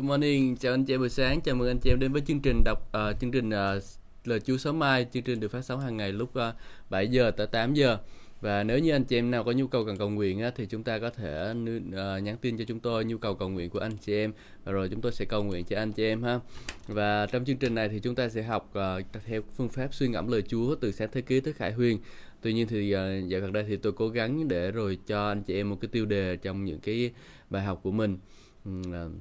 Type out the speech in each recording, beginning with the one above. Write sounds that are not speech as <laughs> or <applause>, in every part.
Good morning, chào anh chị em buổi sáng, chào mừng anh chị em đến với chương trình đọc uh, chương trình uh, lời Chúa sớm mai, chương trình được phát sóng hàng ngày lúc ờ, uh, 7 giờ tới 8 giờ. Và nếu như anh chị em nào có nhu cầu cần cầu nguyện á, thì chúng ta có thể uh, nhắn tin cho chúng tôi nhu cầu cầu nguyện của anh chị em và rồi chúng tôi sẽ cầu nguyện cho anh chị em ha. Và trong chương trình này thì chúng ta sẽ học uh, theo phương pháp suy ngẫm lời Chúa từ sáng thế ký tới Khải Huyền. Tuy nhiên thì uh, dạo gần đây thì tôi cố gắng để rồi cho anh chị em một cái tiêu đề trong những cái bài học của mình. Uh,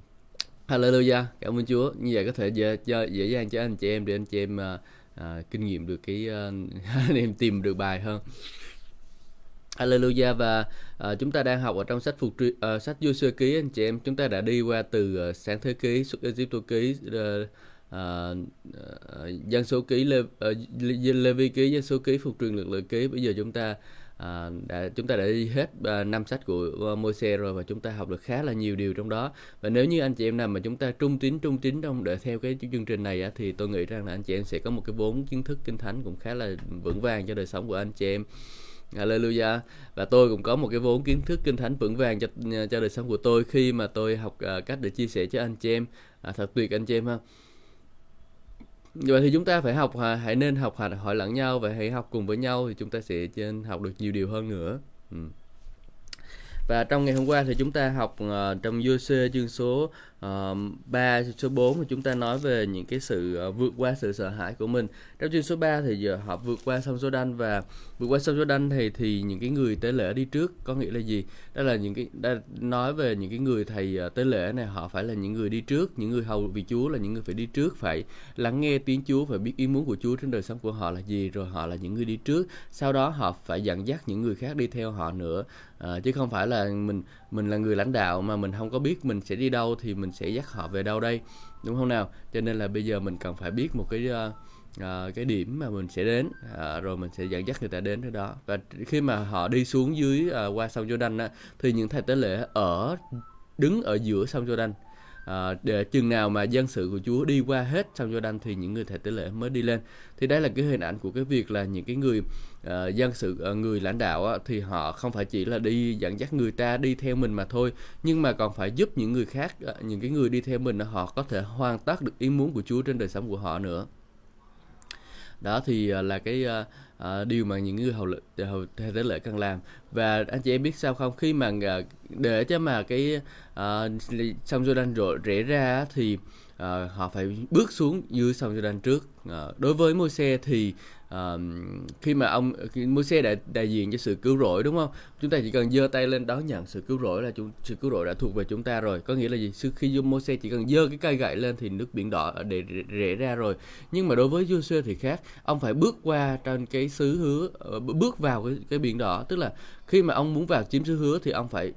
Hallelujah, cảm ơn Chúa. Như vậy có thể dễ, dễ dàng cho anh chị em để anh chị em uh, uh, kinh nghiệm được cái uh, <laughs> anh em tìm được bài hơn. Hallelujah và uh, chúng ta đang học ở trong sách phục uh, sách Joshua ký anh chị em chúng ta đã đi qua từ uh, sáng thế ký xuất Egypto ký uh, uh, uh, dân số ký Lê, uh, Lê Vi ký dân số ký phục truyền lực lượng ký bây giờ chúng ta à, đã chúng ta đã đi hết ờ, năm sách của uh, Môi-se rồi và chúng ta học được khá là nhiều điều trong đó. Và nếu như anh chị em nào mà chúng ta trung tín trung tín trong để theo cái chương trình này á, thì tôi nghĩ rằng là anh chị em sẽ có một cái vốn kiến thức kinh thánh cũng khá là vững vàng cho đời sống của anh chị em. Hallelujah. Và tôi cũng có một cái vốn kiến thức kinh thánh vững vàng cho cho đời sống của tôi khi mà tôi học uh, cách để chia sẻ cho anh chị em. À, thật tuyệt anh chị em ha vậy thì chúng ta phải học hãy nên học hỏi lẫn nhau và hãy học cùng với nhau thì chúng ta sẽ trên học được nhiều điều hơn nữa. Ừ. và trong ngày hôm qua thì chúng ta học uh, trong UC chương số uh, 3 số 4 thì chúng ta nói về những cái sự uh, vượt qua sự sợ hãi của mình. Trong chương số 3 thì giờ họ vượt qua sông Jordan và vượt qua sông Jordan thì thì những cái người tế lễ đi trước có nghĩa là gì? Đó là những cái đã nói về những cái người thầy uh, tế lễ này họ phải là những người đi trước, những người hầu vì Chúa là những người phải đi trước phải lắng nghe tiếng Chúa phải biết ý muốn của Chúa trên đời sống của họ là gì rồi họ là những người đi trước. Sau đó họ phải dẫn dắt những người khác đi theo họ nữa. Uh, chứ không phải là mình mình là người lãnh đạo mà mình không có biết mình sẽ đi đâu thì mình sẽ dắt họ về đâu đây đúng không nào? Cho nên là bây giờ mình cần phải biết một cái uh, uh, cái điểm mà mình sẽ đến uh, rồi mình sẽ dẫn dắt người ta đến cái đó. Và khi mà họ đi xuống dưới uh, qua sông Jordan á, thì những thầy tế lễ ở đứng ở giữa sông Jordan Ờ, à, để chừng nào mà dân sự của Chúa đi qua hết trong Jordan thì những người thầy tế lễ mới đi lên. Thì đây là cái hình ảnh của cái việc là những cái người uh, dân sự uh, người lãnh đạo á, thì họ không phải chỉ là đi dẫn dắt người ta đi theo mình mà thôi nhưng mà còn phải giúp những người khác uh, những cái người đi theo mình họ có thể hoàn tất được ý muốn của Chúa trên đời sống của họ nữa. Đó thì uh, là cái uh, uh, điều mà những người hầu lực ờ, hầu theo thế lễ cần làm. Và anh chị em biết sao không? Khi mà uh, để cho mà cái uh, sông Jordan rộ rẽ ra thì uh, họ phải bước xuống dưới sông Jordan trước. Uh, đối với môi xe thì uh, khi mà ông mua xe đại đại diện cho sự cứu rỗi đúng không? Chúng ta chỉ cần giơ tay lên đón nhận sự cứu rỗi là chúng sự cứu rỗi đã thuộc về chúng ta rồi. Có nghĩa là gì? Khi mua xe chỉ cần giơ cái cây gậy lên thì nước biển đỏ để rẽ ra rồi. Nhưng mà đối với Joshua thì khác. Ông phải bước qua trên cái xứ hứa ờ, bước vào cái, cái biển đỏ. Tức là khi mà ông muốn vào chiếm xứ hứa thì ông phải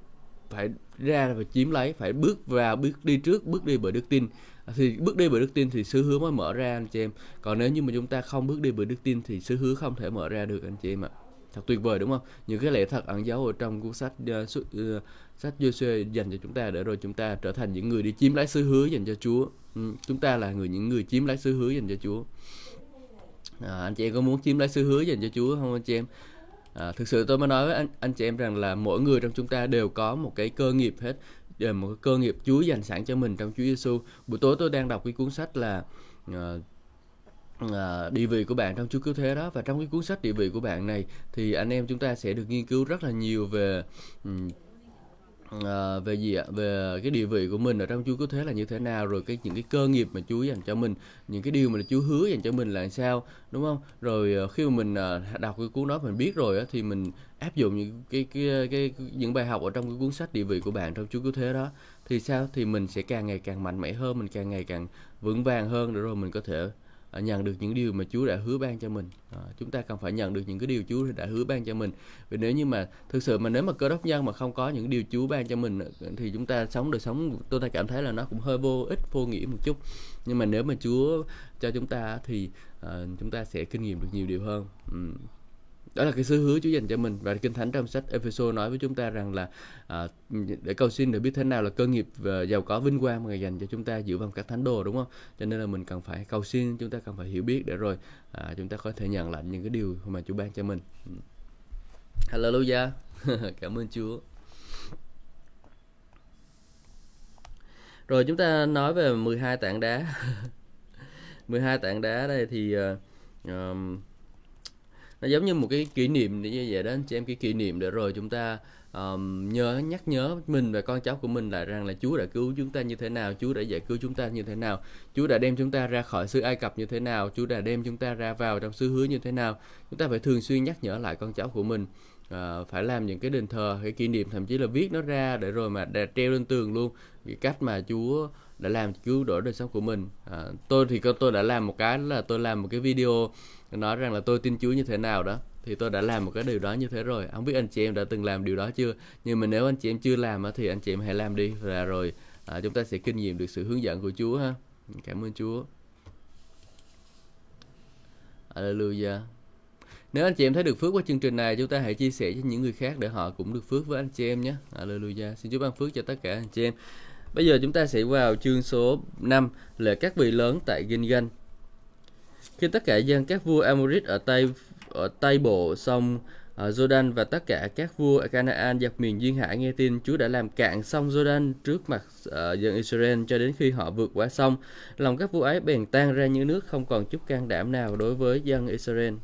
phải ra và chiếm lấy phải bước vào bước đi trước bước đi bởi đức tin thì bước đi bởi đức tin thì sứ hứa mới mở ra anh chị em. Còn nếu như mà chúng ta không bước đi bởi đức tin thì sứ hứa không thể mở ra được anh chị em ạ. Thật tuyệt vời đúng không? Những cái lẽ thật ẩn giấu ở trong cuốn sách uh, uh, sách Joshua dành cho chúng ta để rồi chúng ta trở thành những người đi chiếm lấy sứ hứa dành cho Chúa. Ừ, chúng ta là người những người chiếm lấy sứ hứa dành cho Chúa. À, anh chị em có muốn chiếm lấy sứ hứa dành cho Chúa không anh chị em? À, thực sự tôi mới nói với anh anh chị em rằng là mỗi người trong chúng ta đều có một cái cơ nghiệp hết về một cái cơ nghiệp Chúa dành sẵn cho mình trong Chúa Giêsu. Buổi tối tôi đang đọc cái cuốn sách là uh, uh, địa vị của bạn trong Chúa cứu thế đó và trong cái cuốn sách địa vị của bạn này thì anh em chúng ta sẽ được nghiên cứu rất là nhiều về um, à, về gì ạ? Về cái địa vị của mình ở trong Chúa cứu thế là như thế nào? Rồi cái những cái cơ nghiệp mà Chúa dành cho mình những cái điều mà Chúa hứa dành cho mình là sao? Đúng không? Rồi ờ, khi mà mình ờ, đọc cái cuốn đó mình biết rồi á, thì mình áp dụng những cái, cái cái những bài học ở trong cái cuốn sách địa vị của bạn trong Chúa cứu thế đó. Thì sao? Thì mình sẽ càng ngày càng mạnh mẽ hơn mình càng ngày càng vững vàng hơn để rồi mình có thể Ờ, nhận được những điều mà Chúa đã hứa ban cho mình. À, chúng ta cần phải nhận được những cái điều Chúa đã hứa ban cho mình. Vì nếu như mà thực sự mà nếu mà cơ đốc nhân mà không có những điều Chúa ban cho mình ờ, thì chúng ta sống đời sống tôi ta cảm thấy là nó cũng hơi vô ích vô nghĩa một chút. Nhưng mà nếu mà Chúa cho chúng ta thì uh, chúng ta sẽ kinh nghiệm được nhiều điều hơn. Um, đó là cái sứ hứa Chúa dành cho mình. Và kinh thánh trong sách Ephesos nói với chúng ta rằng là à, để cầu xin để biết thế nào là cơ nghiệp và giàu có vinh quang mà ngài dành cho chúng ta dựa vào các thánh đồ đúng không? Cho nên là mình cần phải cầu xin chúng ta cần phải hiểu biết để rồi à, chúng ta có thể nhận lại những cái điều mà Chúa ban cho mình. Hallelujah. <laughs> Cảm ơn Chúa. Rồi chúng ta nói về 12 tảng đá. <laughs> 12 tảng đá đây thì uh, um, nó giống như một cái kỷ niệm như vậy đó. Anh chị em cái kỷ niệm để rồi chúng ta um, nhớ nhắc nhớ mình và con cháu của mình lại rằng là Chúa đã cứu chúng ta như thế nào, Chúa đã giải cứu chúng ta như thế nào, Chúa đã đem chúng ta ra khỏi xứ Ai Cập như thế nào, Chúa đã đem chúng ta ra vào trong xứ hứa như thế nào. Chúng ta phải thường xuyên nhắc nhở lại con cháu của mình uh, phải làm những cái đền thờ cái kỷ niệm thậm chí là viết nó ra để rồi mà để treo lên tường luôn. Cái cách mà Chúa đã làm cứu đổi đời sống của mình. À, tôi thì tôi đã làm một cái là tôi làm một cái video nói rằng là tôi tin Chúa như thế nào đó thì tôi đã làm một cái điều đó như thế rồi. Không biết anh chị em đã từng làm điều đó chưa? Nhưng mà nếu anh chị em chưa làm thì anh chị em hãy làm đi. Là rồi à, chúng ta sẽ kinh nghiệm được sự hướng dẫn của Chúa ha. Cảm ơn Chúa. Alleluia. nếu anh chị em thấy được phước qua chương trình này chúng ta hãy chia sẻ cho những người khác để họ cũng được phước với anh chị em nhé. Alleluia. xin Chúa ban phước cho tất cả anh chị em. Bây giờ chúng ta sẽ vào chương số 5 là các vị lớn tại Gilgal khi tất cả dân các vua Amorit ở Tây ở Tây Bộ sông ờ, Jordan và tất cả các vua Canaan dọc miền duyên hải nghe tin Chúa đã làm cạn sông Jordan trước mặt uh, dân Israel cho đến khi họ vượt qua sông. Lòng các vua ấy bèn tan ra như nước không còn chút can đảm nào đối với dân Israel.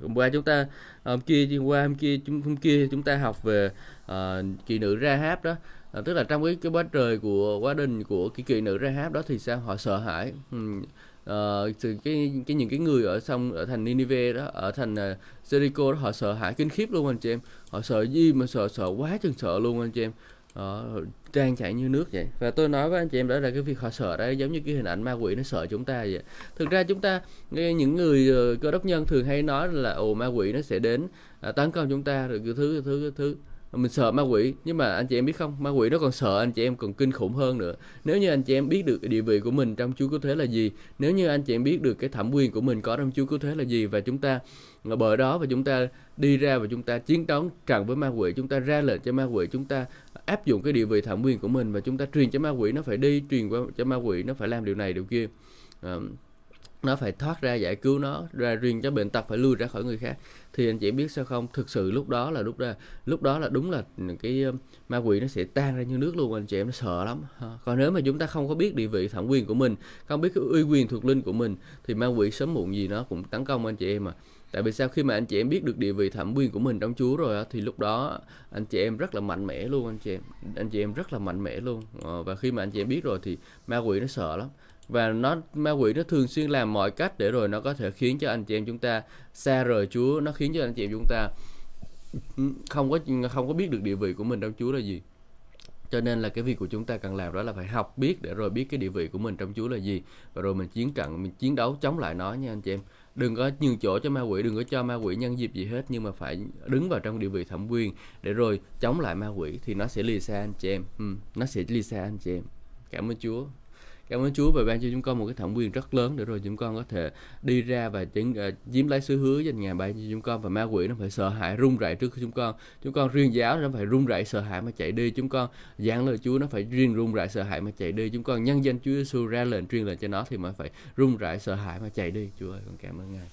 Hôm qua chúng ta hôm kia hôm qua hôm kia hôm kia chúng ta học về ờ, uh, kỳ nữ Rahab đó à, tức là trong cái cái bát trời của quá đình của cái kỳ nữ Rahab đó thì sao họ sợ hãi um, uh, từ cái cái những cái người ở sông ở thành Ninive đó ở thành uh, Jericho đó họ sợ hãi kinh khiếp luôn anh chị em. Họ sợ gì mà sợ sợ quá chừng sợ luôn anh chị em. Uh, trang chạy như nước vậy. Và tôi nói với anh chị em đó là cái việc họ sợ đấy giống như cái hình ảnh ma quỷ nó sợ chúng ta vậy. Thực ra chúng ta những người ờ, cơ đốc nhân thường hay nói là ồ ma quỷ nó sẽ đến uh, tấn công chúng ta rồi cái thứ cái thứ cái thứ mình sợ ma quỷ. Nhưng mà anh chị em biết không? Ma quỷ nó còn sợ anh chị em còn kinh khủng hơn nữa. Nếu như anh chị em biết được địa vị của mình trong chúa cứu thế là gì nếu như anh chị em biết được cái thẩm quyền của mình có trong chúa cứu thế là gì và chúng ta bởi đó và chúng ta đi ra và chúng ta chiến đấu trận với ma quỷ chúng ta ra lệnh cho ma quỷ chúng ta áp dụng cái địa vị thẩm quyền của mình và chúng ta truyền cho ma quỷ nó phải đi truyền qua cho ma quỷ nó phải làm điều này điều kia. À, nó phải thoát ra giải cứu nó, ra riêng cho bệnh tật, phải lui ra khỏi người khác. Thì anh chị biết sao không? Thực sự lúc đó là lúc ra lúc đó là đúng là cái ờ, ma quỷ nó sẽ tan ra như nước luôn, anh chị em nó sợ lắm. Còn nếu mà chúng ta không có biết địa vị thẩm quyền của mình, không biết cái uy quyền thuộc linh của mình, thì ma quỷ sớm muộn gì nó cũng tấn công anh chị em mà tại vì sao? Khi mà anh chị em biết được địa vị thẩm quyền của mình trong Chúa rồi thì lúc đó anh chị em rất là mạnh mẽ luôn, anh chị em. Anh chị em rất là mạnh mẽ luôn. Ờ, và khi mà anh chị em biết rồi thì ma quỷ nó sợ lắm và nó ma quỷ nó thường xuyên làm mọi cách để rồi nó có thể khiến cho anh chị em chúng ta xa rời Chúa. Nó khiến cho anh chị em chúng ta không có không có biết được địa vị của mình trong Chúa là gì. Cho nên là cái việc của chúng ta cần làm đó là phải học biết để rồi biết cái địa vị của mình trong Chúa là gì. Và rồi mình chiến trận mình chiến đấu chống lại nó nha anh chị em. Đừng có nhường chỗ cho ma quỷ đừng có cho ma quỷ nhân dịp gì hết nhưng mà phải đứng vào trong địa vị thẩm quyền để rồi chống lại ma quỷ thì nó sẽ lìa xa anh chị em. Ừ, nó sẽ lìa xa anh chị em. Cảm ơn Chúa. Cảm ơn Chúa và ban cho chúng con một cái thẩm quyền rất lớn để rồi chúng con có thể đi ra và chứng, uh, chiếm ờ, lấy sứ hứa dành ngài ban cho chúng con và ma quỷ nó phải sợ hãi run rẩy trước chúng con. Chúng con riêng giáo nó phải run rẩy sợ hãi mà chạy đi. Chúng con giảng lời Chúa nó phải riêng run rẩy sợ hãi mà chạy đi. Chúng con nhân danh Chúa Giêsu ra lệnh truyền lệnh cho nó thì mới phải run rẩy sợ hãi mà chạy đi. Chúa ơi, con cảm ơn ngài.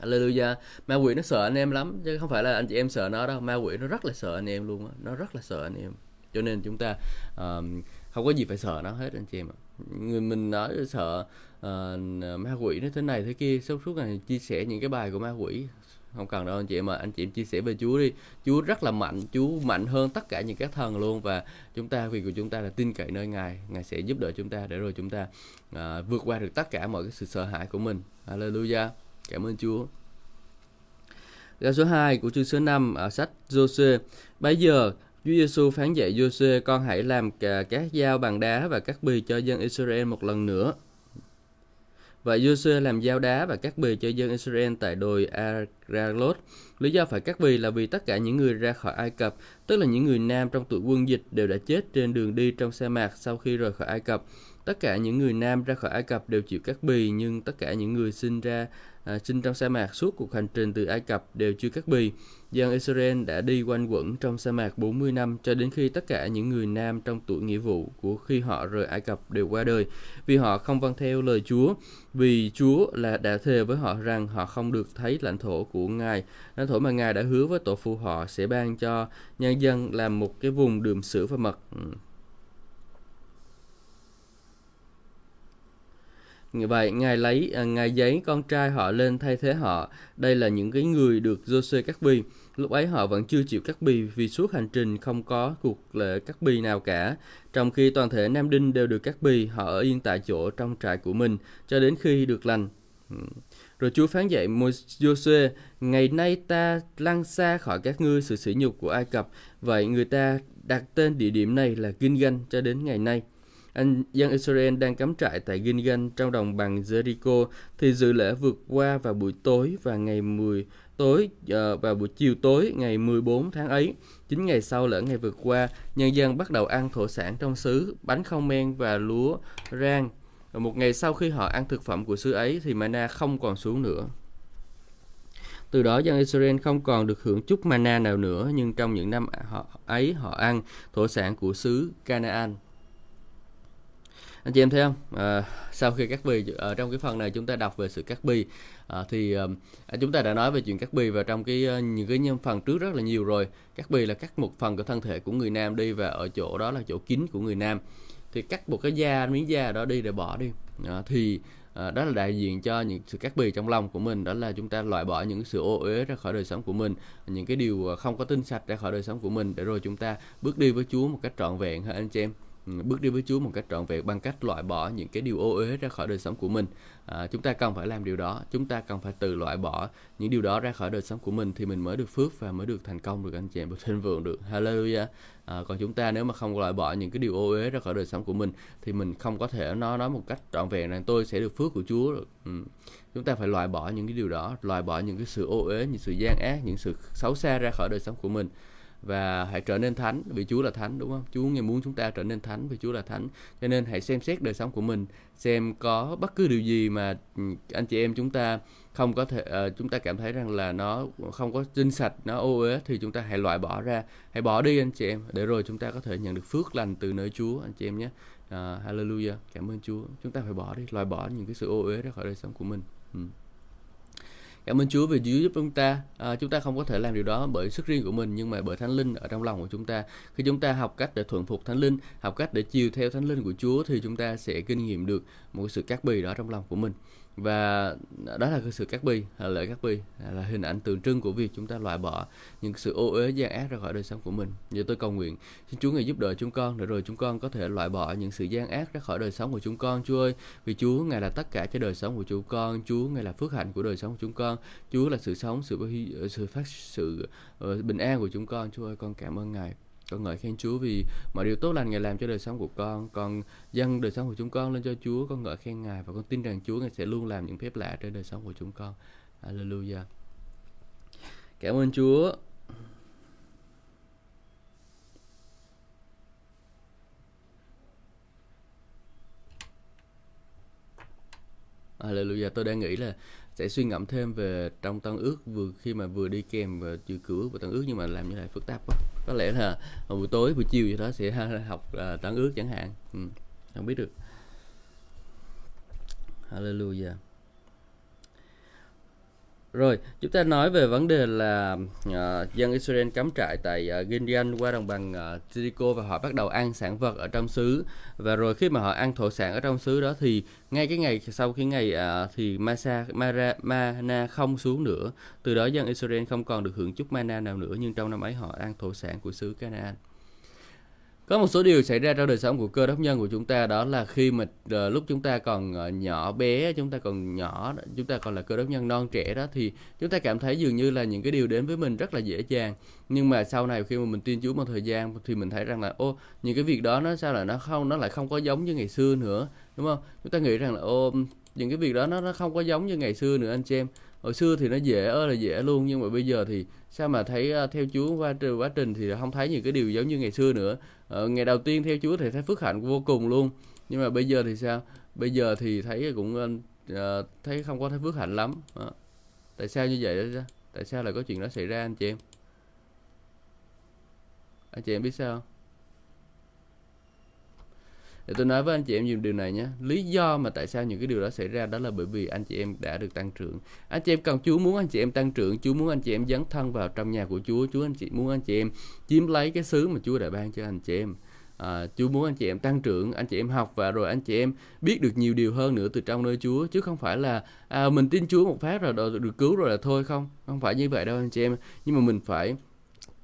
Hallelujah. Ma quỷ nó sợ anh em lắm chứ không phải là anh chị em sợ nó đâu. Ma quỷ nó rất là sợ anh em luôn á. Nó rất là sợ anh em. Cho nên chúng ta uh, không có gì phải sợ nó hết anh chị em ạ. Người mình nói sợ uh, ma quỷ nó thế này thế kia sốt suốt ngày chia sẻ những cái bài của ma quỷ. Không cần đâu anh chị mà anh chị em chia sẻ về Chúa đi. Chúa rất là mạnh Chúa mạnh hơn tất cả những các thần luôn và chúng ta việc của chúng ta là tin cậy nơi Ngài. Ngài sẽ giúp đỡ chúng ta để rồi chúng ta uh, vượt qua được tất cả mọi cái sự sợ hãi của mình. Hallelujah. Cảm ơn Chúa. Ra số 2 của chương số 5 ở sách Joshua Bây giờ Chúa Giêsu phán dạy Giô-xê con hãy làm cả các dao bằng đá và các bì cho dân Israel một lần nữa. Và Giô-xê làm dao đá và các bì cho dân Israel tại đồi Aralot. Lý do phải cắt bì là vì tất cả những người ra khỏi Ai Cập, tức là những người nam trong tuổi quân dịch đều đã chết trên đường đi trong sa mạc sau khi rời khỏi Ai Cập. Tất cả những người nam ra khỏi Ai Cập đều chịu cắt bì, nhưng tất cả những người sinh ra à, sinh trong sa mạc suốt cuộc hành trình từ Ai Cập đều chưa cắt bì. Dân Israel đã đi quanh quẩn trong sa mạc 40 năm cho đến khi tất cả những người nam trong tuổi nghĩa vụ của khi họ rời Ai Cập đều qua đời, vì họ không vâng theo lời Chúa, vì Chúa là đã thề với họ rằng họ không được thấy lãnh thổ của Ngài, lãnh thổ mà Ngài đã hứa với tổ phụ họ sẽ ban cho nhân dân làm một cái vùng đượm sữa và mật. Ừ. vậy ngài lấy à, ngài giấy con trai họ lên thay thế họ. Đây là những cái người được Jose cắt bi. Lúc ấy họ vẫn chưa chịu cắt bi vì suốt hành trình không có cuộc lễ cắt bi nào cả. Trong khi toàn thể nam đinh đều được cắt bi họ ở yên tại chỗ trong trại của mình cho đến khi được lành. Ừ. Rồi Chúa phán dạy Joshua, ngày nay ta lăn xa khỏi các ngươi sự sỉ nhục của Ai Cập, vậy người ta đặt tên địa điểm này là Gilgal cho đến ngày nay. Anh dân Israel đang cắm trại tại Gilgal trong đồng bằng Jericho thì dự lễ vượt qua vào buổi tối và ngày 10 tối uh, vào buổi chiều tối ngày 14 tháng ấy. Chính ngày sau lễ ngày vượt qua, nhân dân bắt đầu ăn thổ sản trong xứ, bánh không men và lúa rang. Và một ngày sau khi họ ăn thực phẩm của xứ ấy thì mana không còn xuống nữa. Từ đó dân Israel không còn được hưởng chút mana nào nữa, nhưng trong những năm họ ấy họ ăn thổ sản của xứ Canaan anh chị em thấy không? À, sau khi cắt bì ở trong cái phần này chúng ta đọc về sự cắt bì à, ờ, thì à, chúng ta đã nói về chuyện cắt bì vào trong cái ờ, những cái nhân phần trước rất là nhiều rồi. Cắt bì là cắt một phần của thân thể của người nam đi và ở chỗ đó là chỗ kín của người nam. Thì cắt một cái da miếng da đó đi để bỏ đi. À, thì à, đó là đại diện cho những sự cắt bì trong lòng của mình. Đó là chúng ta loại bỏ những sự ô uế ra khỏi đời sống của mình những cái điều không có tinh sạch ra khỏi đời sống của mình để rồi chúng ta bước đi với Chúa một cách trọn vẹn hả anh chị em? Bước đi với Chúa một cách trọn vẹn bằng cách loại bỏ những cái điều ô uế ra khỏi đời sống của mình. À, chúng ta cần phải làm điều đó, chúng ta cần phải tự loại bỏ những điều đó ra khỏi đời sống của mình thì mình mới được phước và mới được thành công được anh chị em được thịnh vượng được. Hallelujah. À, còn chúng ta nếu mà không loại bỏ những cái điều ô uế ra khỏi đời sống của mình thì mình không có thể nói nói một cách trọn vẹn rằng tôi sẽ được phước của Chúa được. Ừ. Chúng ta phải loại bỏ những cái điều đó, loại bỏ những cái sự ô uế, những sự gian ác, những sự xấu xa ra khỏi đời sống của mình và hãy trở nên thánh vì Chúa là thánh đúng không? Chúa ngài muốn chúng ta trở nên thánh vì Chúa là thánh. Cho nên hãy xem xét đời sống của mình xem có bất cứ điều gì mà ừ, anh chị em chúng ta không có thể uh, chúng ta cảm thấy rằng là nó không có tinh sạch nó ô uế thì chúng ta hãy loại bỏ ra hãy bỏ đi anh chị em để rồi chúng ta có thể nhận được phước lành từ nơi Chúa anh chị em nhé uh, Hallelujah cảm ơn Chúa chúng ta phải bỏ đi loại bỏ những cái sự ô uế ra khỏi đời sống của mình ừ. Cảm ơn Chúa vì Chúa giúp chúng ta. À, chúng ta không có thể làm điều đó bởi sức riêng của mình nhưng mà bởi Thánh Linh ở trong lòng của chúng ta. Khi chúng ta học cách để thuận phục Thánh Linh, học cách để chiều theo Thánh Linh của Chúa thì chúng ta sẽ kinh nghiệm được một sự cắt bì đó trong lòng của mình và đó là cái sự cắt bi là lợi cắt bi là hình ảnh tượng trưng của việc chúng ta loại bỏ những sự ô uế, gian ác ra khỏi đời sống của mình. Giờ tôi cầu nguyện, xin Chúa ngài giúp đỡ chúng con, để rồi chúng con có thể loại bỏ những sự gian ác ra khỏi đời sống của chúng con. Chúa ơi, vì Chúa ngài là tất cả cho đời sống của chúng con, Chúa ngài là phước hạnh của đời sống của chúng con, Chúa là sự sống, sự sự phát, sự ờ, bình an của chúng con. Chúa ơi, con cảm ơn ngài con ngợi khen Chúa vì mọi điều tốt lành Ngài làm cho đời sống của con Con dâng đời sống của chúng con lên cho Chúa. Con ngợi khen Ngài và con tin rằng Chúa Ngài sẽ luôn làm những phép lạ trên đời sống của chúng con. Hallelujah. Cảm ơn Chúa. Hallelujah. Tôi đang nghĩ là sẽ suy ngẫm thêm về trong tân ước vừa khi mà vừa đi kèm và trừ cửa và tân ước nhưng mà làm như này phức tạp quá. Có lẽ là buổi tối buổi chiều gì đó sẽ <laughs> học uh, tân ước chẳng hạn. Ừ, không biết được. Hallelujah rồi, chúng ta nói về vấn đề là uh, dân Israel cắm trại tại ờ, uh, Gideon qua đồng bằng uh, Jericho và họ bắt đầu ăn sản vật ở trong xứ và rồi khi mà họ ăn thổ sản ở trong xứ đó thì ngay cái ngày sau khi ngày uh, thì Masa Mara, Mana không xuống nữa. Từ đó dân Israel không còn được hưởng chút mana nào nữa nhưng trong năm ấy họ ăn thổ sản của xứ Canaan. Có một số điều xảy ra trong đời sống của cơ đốc nhân của chúng ta đó là khi mà uh, lúc chúng ta còn uh, nhỏ bé, chúng ta còn nhỏ, chúng ta còn là cơ đốc nhân non trẻ đó thì chúng ta cảm thấy dường như là những cái điều đến với mình rất là dễ dàng. Nhưng mà sau này khi mà mình tin Chúa một thời gian thì mình thấy rằng là ô những cái việc đó nó sao là nó không nó lại không có giống như ngày xưa nữa, đúng không? Chúng ta nghĩ rằng là ô những cái việc đó nó nó không có giống như ngày xưa nữa anh chị em hồi xưa thì nó dễ ơi là dễ luôn nhưng mà bây giờ thì sao mà thấy theo Chúa qua quá trình thì không thấy những cái điều giống như ngày xưa nữa. Ờ, ngày đầu tiên theo Chúa thì thấy phước hạnh vô cùng luôn. Nhưng mà bây giờ thì sao? Bây giờ thì thấy cũng uh, thấy không có thấy phước hạnh lắm. À. tại sao như vậy đó tại sao lại có chuyện đó xảy ra anh chị em? Anh chị em biết sao không? Để tôi nói với anh chị em nhiều điều này nhé lý do mà tại sao những cái điều đó xảy ra đó là bởi vì anh chị em đã được tăng trưởng anh chị em cần Chúa muốn anh chị em tăng trưởng Chúa muốn anh chị em dấn thân vào trong nhà của Chúa Chúa anh chị muốn anh chị em chiếm lấy cái xứ mà Chúa đã ban cho anh chị em à, Chúa muốn anh chị em tăng trưởng anh chị em học và rồi anh chị em biết được nhiều điều hơn nữa từ trong nơi Chúa chứ không phải là à, mình tin Chúa một phát rồi được cứu rồi là thôi không không phải như vậy đâu anh chị em nhưng mà mình phải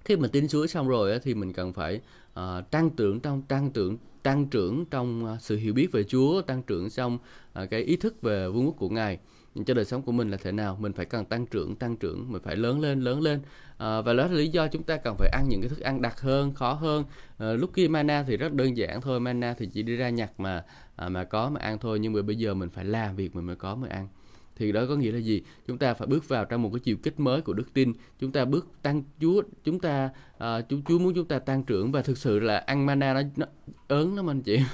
khi mình tin Chúa xong rồi thì mình cần phải uh, tăng trưởng trong tăng trưởng tăng trưởng trong à, sự hiểu biết về Chúa tăng trưởng trong à, cái ý thức về vương quốc của Ngài. Cho đời sống của mình là thế nào? Mình phải cần tăng trưởng tăng trưởng mình phải lớn lên lớn lên. À, và đó là lý do chúng ta cần phải ăn những cái thức ăn đặc hơn khó hơn. À, lúc kia mana thì rất đơn giản thôi. Mana thì chỉ đi ra nhặt mà à, mà có mà ăn thôi. Nhưng mà bây giờ mình phải làm việc mình mới có mới ăn thì đó có nghĩa là gì? Chúng ta phải bước vào trong một cái chiều kích mới của đức tin. Chúng ta bước tăng chúa chúng ta uh, chúa chúa muốn chúng ta tăng trưởng và thực sự là ăn mana nó, nó ớn lắm anh chị <laughs>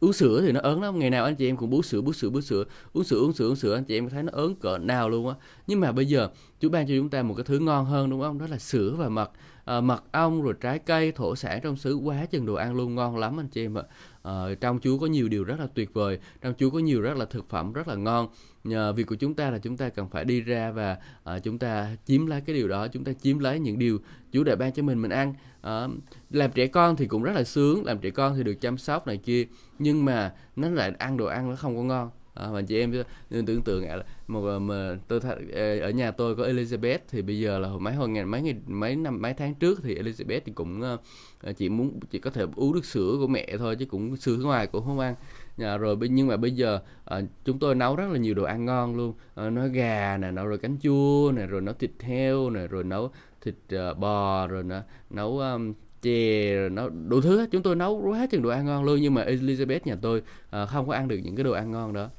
uống sữa thì nó ớn lắm. Ngày nào anh chị em cũng bú sữa bú sữa bú sữa. Uống sữa uống sữa uống sữa anh chị em thấy nó ớn cỡ nào luôn á. Nhưng mà bây giờ Chúa ban cho chúng ta một cái thứ ngon hơn đúng không? Đó là sữa và mật à, mật ong rồi trái cây thổ sản trong xứ quá chừng đồ ăn luôn ngon lắm anh chị em ạ. à, Ờ, trong Chúa có nhiều điều rất là tuyệt vời trong Chúa có nhiều rất là thực phẩm rất là ngon. Nhờ việc của chúng ta là chúng ta cần phải đi ra và uh, chúng ta chiếm lấy cái điều đó chúng ta chiếm lấy những điều Chúa đã ban cho mình mình ăn. Uh, làm trẻ con thì cũng rất là sướng làm trẻ con thì được chăm sóc này kia nhưng mà nó lại ăn đồ ăn nó không có ngon. Ờ, à, và chị em nên tưởng tượng là một ờ, mà tôi th- ờ, ở nhà tôi có Elizabeth thì bây giờ là mấy hồi ngày mấy ngày mấy năm mấy tháng trước thì Elizabeth thì cũng uh, chỉ muốn chỉ có thể uống nước sữa của mẹ thôi chứ cũng sữa ngoài cũng không ăn. À, rồi nhưng mà bây giờ à, chúng tôi nấu rất là nhiều đồ ăn ngon luôn. À, nấu gà nè nấu rồi cánh chua nè rồi nấu thịt heo nè rồi nấu thịt uh, bò rồi nè nấu um, chè rồi nấu đủ thứ chúng tôi nấu quá chừng đồ ăn ngon luôn nhưng mà Elizabeth nhà tôi uh, không có ăn được những cái đồ ăn ngon đó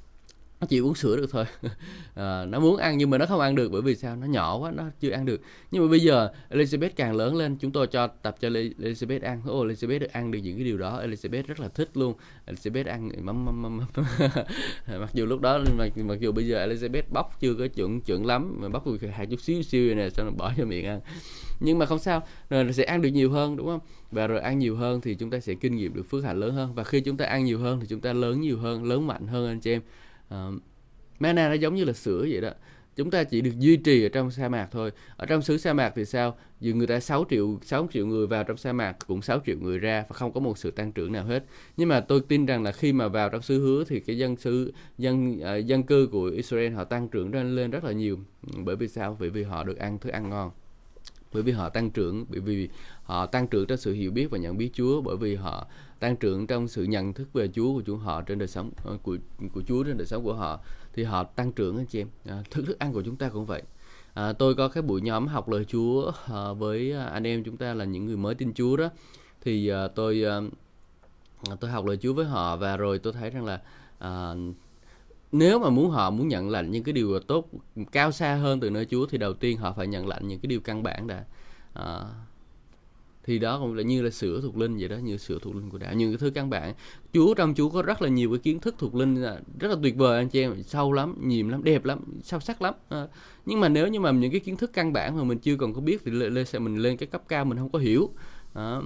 nó chỉ uống sữa được thôi. À, <laughs> nó muốn ăn nhưng mà nó không ăn được bởi vì sao? Nó nhỏ quá nó chưa ăn được. Nhưng mà bây giờ Elizabeth càng lớn lên chúng tôi cho tập cho Elizabeth ăn. Ô Elizabeth được ăn được những cái điều đó. Elizabeth rất là thích luôn. Elizabeth ăn mắm mắm mắm, mắm. <laughs> mặc dù lúc đó mặc, mặc dù bây giờ Elizabeth bóc chưa có chuẩn chuẩn lắm mà bóc hạt chút xíu xíu này xong rồi bỏ cho miệng ăn. Nhưng mà không sao rồi sẽ ăn được nhiều hơn đúng không? Và rồi ăn nhiều hơn thì chúng ta sẽ kinh nghiệm được phước hạnh lớn hơn. Và khi chúng ta ăn nhiều hơn thì chúng ta lớn nhiều hơn lớn mạnh hơn anh chị em uh, mana nó giống như là sữa vậy đó. Chúng ta chỉ được duy trì ở trong sa mạc thôi. Ở trong xứ sa mạc thì sao? Dù người ta 6 triệu 6 triệu người vào trong sa mạc cũng 6 triệu người ra và không có một sự tăng trưởng nào hết. Nhưng mà tôi tin rằng là khi mà vào trong xứ hứa thì cái dân xứ dân uh, dân cư của Israel họ tăng trưởng lên lên rất là nhiều. Ừ, bởi vì sao? Bởi vì họ được ăn thức ăn ngon. Bởi vì họ tăng trưởng bởi vì họ tăng trưởng trong sự hiểu biết và nhận biết Chúa. Bởi vì họ tăng trưởng trong sự nhận thức về Chúa của Chúa họ trên đời sống ờ, của của Chúa trên đời sống của họ thì họ tăng trưởng anh chị em. À, thức thức ăn của chúng ta cũng vậy. À, tôi có cái buổi nhóm học lời Chúa à, với anh em chúng ta là những người mới tin Chúa đó. Thì à, tôi à, tôi học lời Chúa với họ và rồi tôi thấy rằng là à, nếu mà muốn họ muốn nhận lãnh những cái điều tốt cao xa hơn từ nơi Chúa thì đầu tiên họ phải nhận lãnh những cái điều căn bản đã. À, thì đó cũng là như là sữa thuộc linh vậy đó như sữa thuộc linh của đạo. Những cái thứ căn bản chúa trong chúa có rất là nhiều cái kiến thức thuộc linh à, rất là tuyệt vời anh chị em sâu lắm nhiều lắm đẹp lắm sâu sắc lắm à, nhưng mà nếu như mà những cái kiến thức căn bản mà mình chưa còn có biết thì lên sẽ mình lên cái cấp cao mình không có hiểu à,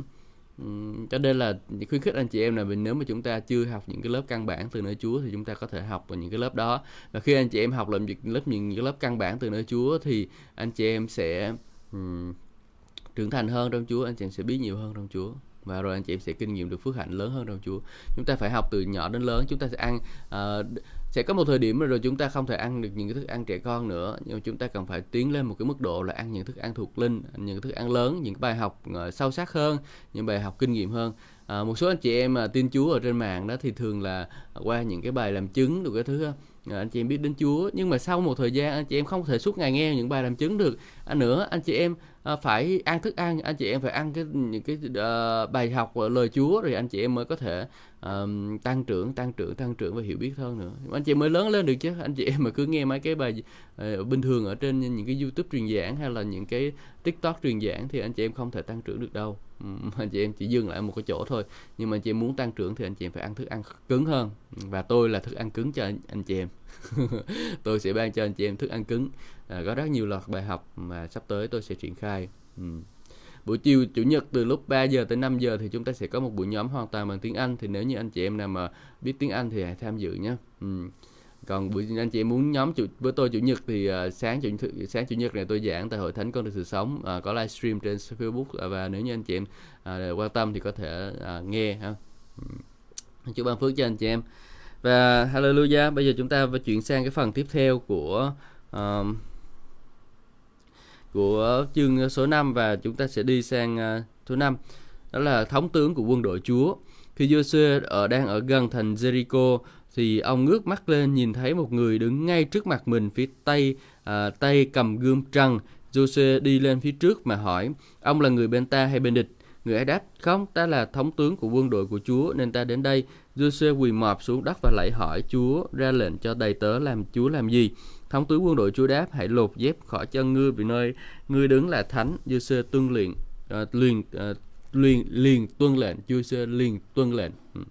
cho nên là khuyến khích anh chị em là nếu mà chúng ta chưa học những cái lớp căn bản từ nơi Chúa thì chúng ta có thể học vào những cái lớp đó. Và khi anh chị em học làm lớp những cái lớp căn bản từ nơi Chúa thì anh chị em sẽ um, trưởng thành hơn trong Chúa anh chị em sẽ biết nhiều hơn trong Chúa. Và rồi anh chị em sẽ kinh nghiệm được phước hạnh lớn hơn trong Chúa. Chúng ta phải học từ nhỏ đến lớn chúng ta sẽ ăn uh, sẽ có một thời điểm rồi chúng ta không thể ăn được những cái thức ăn trẻ con nữa nhưng mà chúng ta cần phải tiến lên một cái mức độ là ăn những thức ăn thuộc linh những thức ăn lớn những bài học uh, sâu sắc hơn những bài học kinh nghiệm hơn. À, một số anh chị em mà tin Chúa ở trên mạng đó thì thường là qua những cái bài làm chứng được cái thứ à, anh chị em biết đến Chúa. Nhưng mà sau một thời gian anh chị em không thể suốt ngày nghe những bài làm chứng được. À, nữa anh chị em à, phải ăn thức ăn anh chị em phải ăn cái những cái uh, bài học của lời Chúa rồi anh chị em mới có thể uh, tăng trưởng tăng trưởng tăng trưởng và hiểu biết hơn nữa. Anh chị mới lớn lên được chứ anh chị em mà cứ nghe mấy cái bài uh, bình thường ở trên những cái YouTube truyền giảng hay là những cái TikTok truyền giảng thì anh chị em không thể tăng trưởng được đâu. <laughs> Anh chị em chỉ dừng lại một cái chỗ thôi. Nhưng mà anh chị em muốn tăng trưởng thì anh chị em phải ăn thức ăn cứng hơn. Và tôi là thức ăn cứng cho anh, anh chị em. <laughs> tôi sẽ ban cho anh chị em thức ăn cứng. À, có rất nhiều loạt bài học mà sắp tới tôi sẽ triển khai. Ừ. buổi chiều chủ nhật từ lúc 3 giờ tới 5 giờ thì chúng ta sẽ có một buổi nhóm hoàn toàn bằng tiếng Anh. Thì nếu như anh chị em nào mà biết tiếng Anh thì hãy tham dự nhé. Ừ. còn buổi anh chị em muốn nhóm chủ, với tôi chủ nhật thì uh, sáng chủ sáng chủ nhật này tôi giảng tại hội thánh con được sự sống. Uh, có livestream trên Facebook. Uh, và nếu như anh chị em uh, quan tâm thì có thể uh, nghe ha. Ừ. Chúc ban phước cho anh chị em và hallelujah bây giờ chúng ta va chuyển sang cái phần tiếp theo của uh, của chương số 5 và chúng ta sẽ đi sang uh, số 5 đó là thống tướng của quân đội Chúa. Khi Joshua ở đang ở gần thành Jericho thì ông ngước mắt lên nhìn thấy một người đứng ngay trước mặt mình phía tây à, tay cầm gươm trăng. Joshua đi lên phía trước mà hỏi ông là người bên ta hay bên địch? Người ấy đáp không ta là thống tướng của quân đội của Chúa nên ta đến đây. Joshua quỳ mọp xuống đất và lạy hỏi Chúa ra lệnh cho đầy tớ làm Chúa làm gì? Thống tướng quân đội Chúa đáp hãy lột dép khỏi chân ngươi vì nơi ngươi đứng là thánh. Joshua tuân ờ, luyện uh, liền uh, liền liền tuân lệnh. Joshua liền tuân lệnh. Ừ.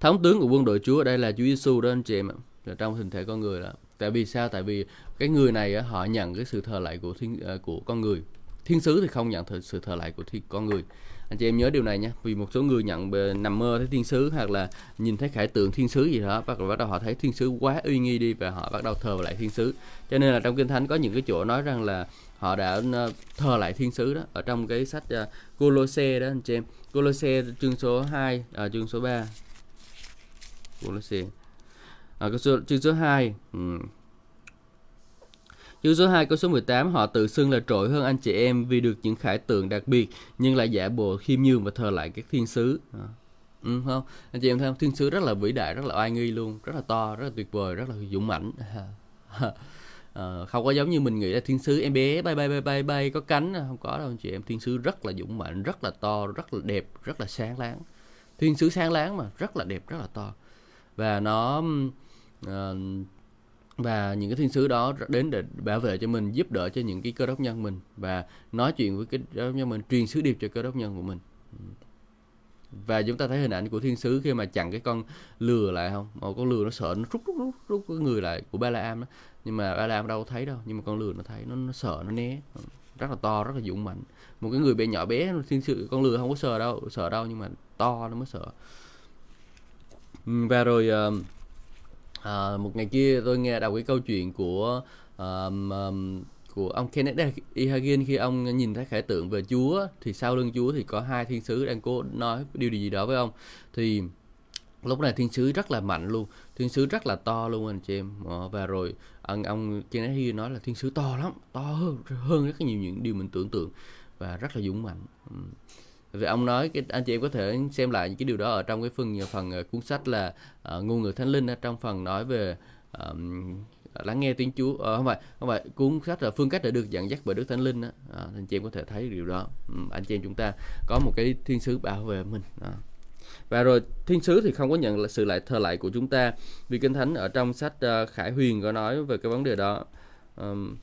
Thống tướng của quân đội Chúa ở đây là Chúa Giêsu đó anh chị em ạ. Trong hình thể con người đó. Tại vì sao? Tại vì cái người này họ nhận cái sự thờ lại của thiên ờ, của con người thiên sứ thì không nhận sự thờ lại của thiên, con người. Anh chị em nhớ điều này nhé. Vì một số người nhận nằm mơ thấy thiên sứ hoặc là nhìn thấy khải tượng thiên sứ gì đó bắt đầu bắt đầu họ thấy thiên sứ quá uy nghi đi và họ bắt đầu thờ lại thiên sứ. Cho nên là trong kinh thánh có những cái chỗ nói rằng là họ đã ờ, thờ lại thiên sứ đó ở trong cái sách uh, Colosse đó anh chị em. Colosse chương số 2 à, chương số 3 Colosse. À, chương số 2 ừ chữ số 2 câu số 18 họ tự xưng là trội hơn anh chị em vì được những khải tượng đặc biệt nhưng lại giả bộ khiêm nhường và thờ lại các thiên sứ. À. Ừ, không? Anh chị em thấy không? Thiên sứ rất là vĩ đại, rất là oai nghi luôn, rất là to, rất là tuyệt vời, rất là dũng mãnh. à, không có giống như mình nghĩ là thiên sứ em bé bay bay bay bay bay có cánh không có đâu anh chị em thiên sứ rất là dũng mãnh rất là to rất là đẹp rất là sáng láng thiên sứ sáng láng mà rất là đẹp rất là to và nó uh, và những cái thiên sứ đó đến để bảo vệ cho mình giúp đỡ cho những cái cơ đốc nhân mình và nói chuyện với cái cơ đốc nhân mình truyền sứ điệp cho cơ đốc nhân của mình. Và chúng ta thấy hình ảnh của thiên sứ khi mà chặn cái con lừa lại không? Một con lừa nó sợ nó rút rút rút rút cái người lại của ba la am đó. Nhưng mà ba la am đâu có thấy đâu nhưng mà con lừa nó thấy nó, nó sợ nó né. Rất là to rất là dũng mạnh. Một cái người bé nhỏ bé thiên sứ con lừa không có sợ đâu sợ đâu nhưng mà to nó mới sợ. Và rồi uh, à, một ngày kia tôi nghe đọc cái câu chuyện của um, um, của ông Kenneth Ihagin khi ông nhìn thấy khải tượng về Chúa thì sau lưng Chúa thì có hai thiên sứ đang cố nói điều gì đó với ông. Thì lúc này thiên sứ rất là mạnh luôn thiên sứ rất là to luôn anh chị em. Ờ, và rồi ông ông Kenneth Ihagin nói là thiên sứ to lắm to hơn hơn rất nhiều những điều mình tưởng tượng và rất là dũng mạnh vì ông nói cái anh chị em có thể xem lại những cái điều đó ở trong cái phần phần ờ, cuốn sách là uh, ngôn ngữ thánh linh trong phần nói về um, lắng nghe tiếng Chúa. Uh, không phải không phải cuốn sách là phương cách để được dẫn dắt bởi Đức Thánh Linh đó. À, anh chị em có thể thấy điều đó. Um, anh chị em chúng ta có một cái thiên sứ bảo vệ mình. À. và rồi thiên sứ thì không có nhận là sự lại thờ lại của chúng ta. Vì kinh thánh ở trong sách uh, Khải Huyền có nói về cái vấn đề đó. Um,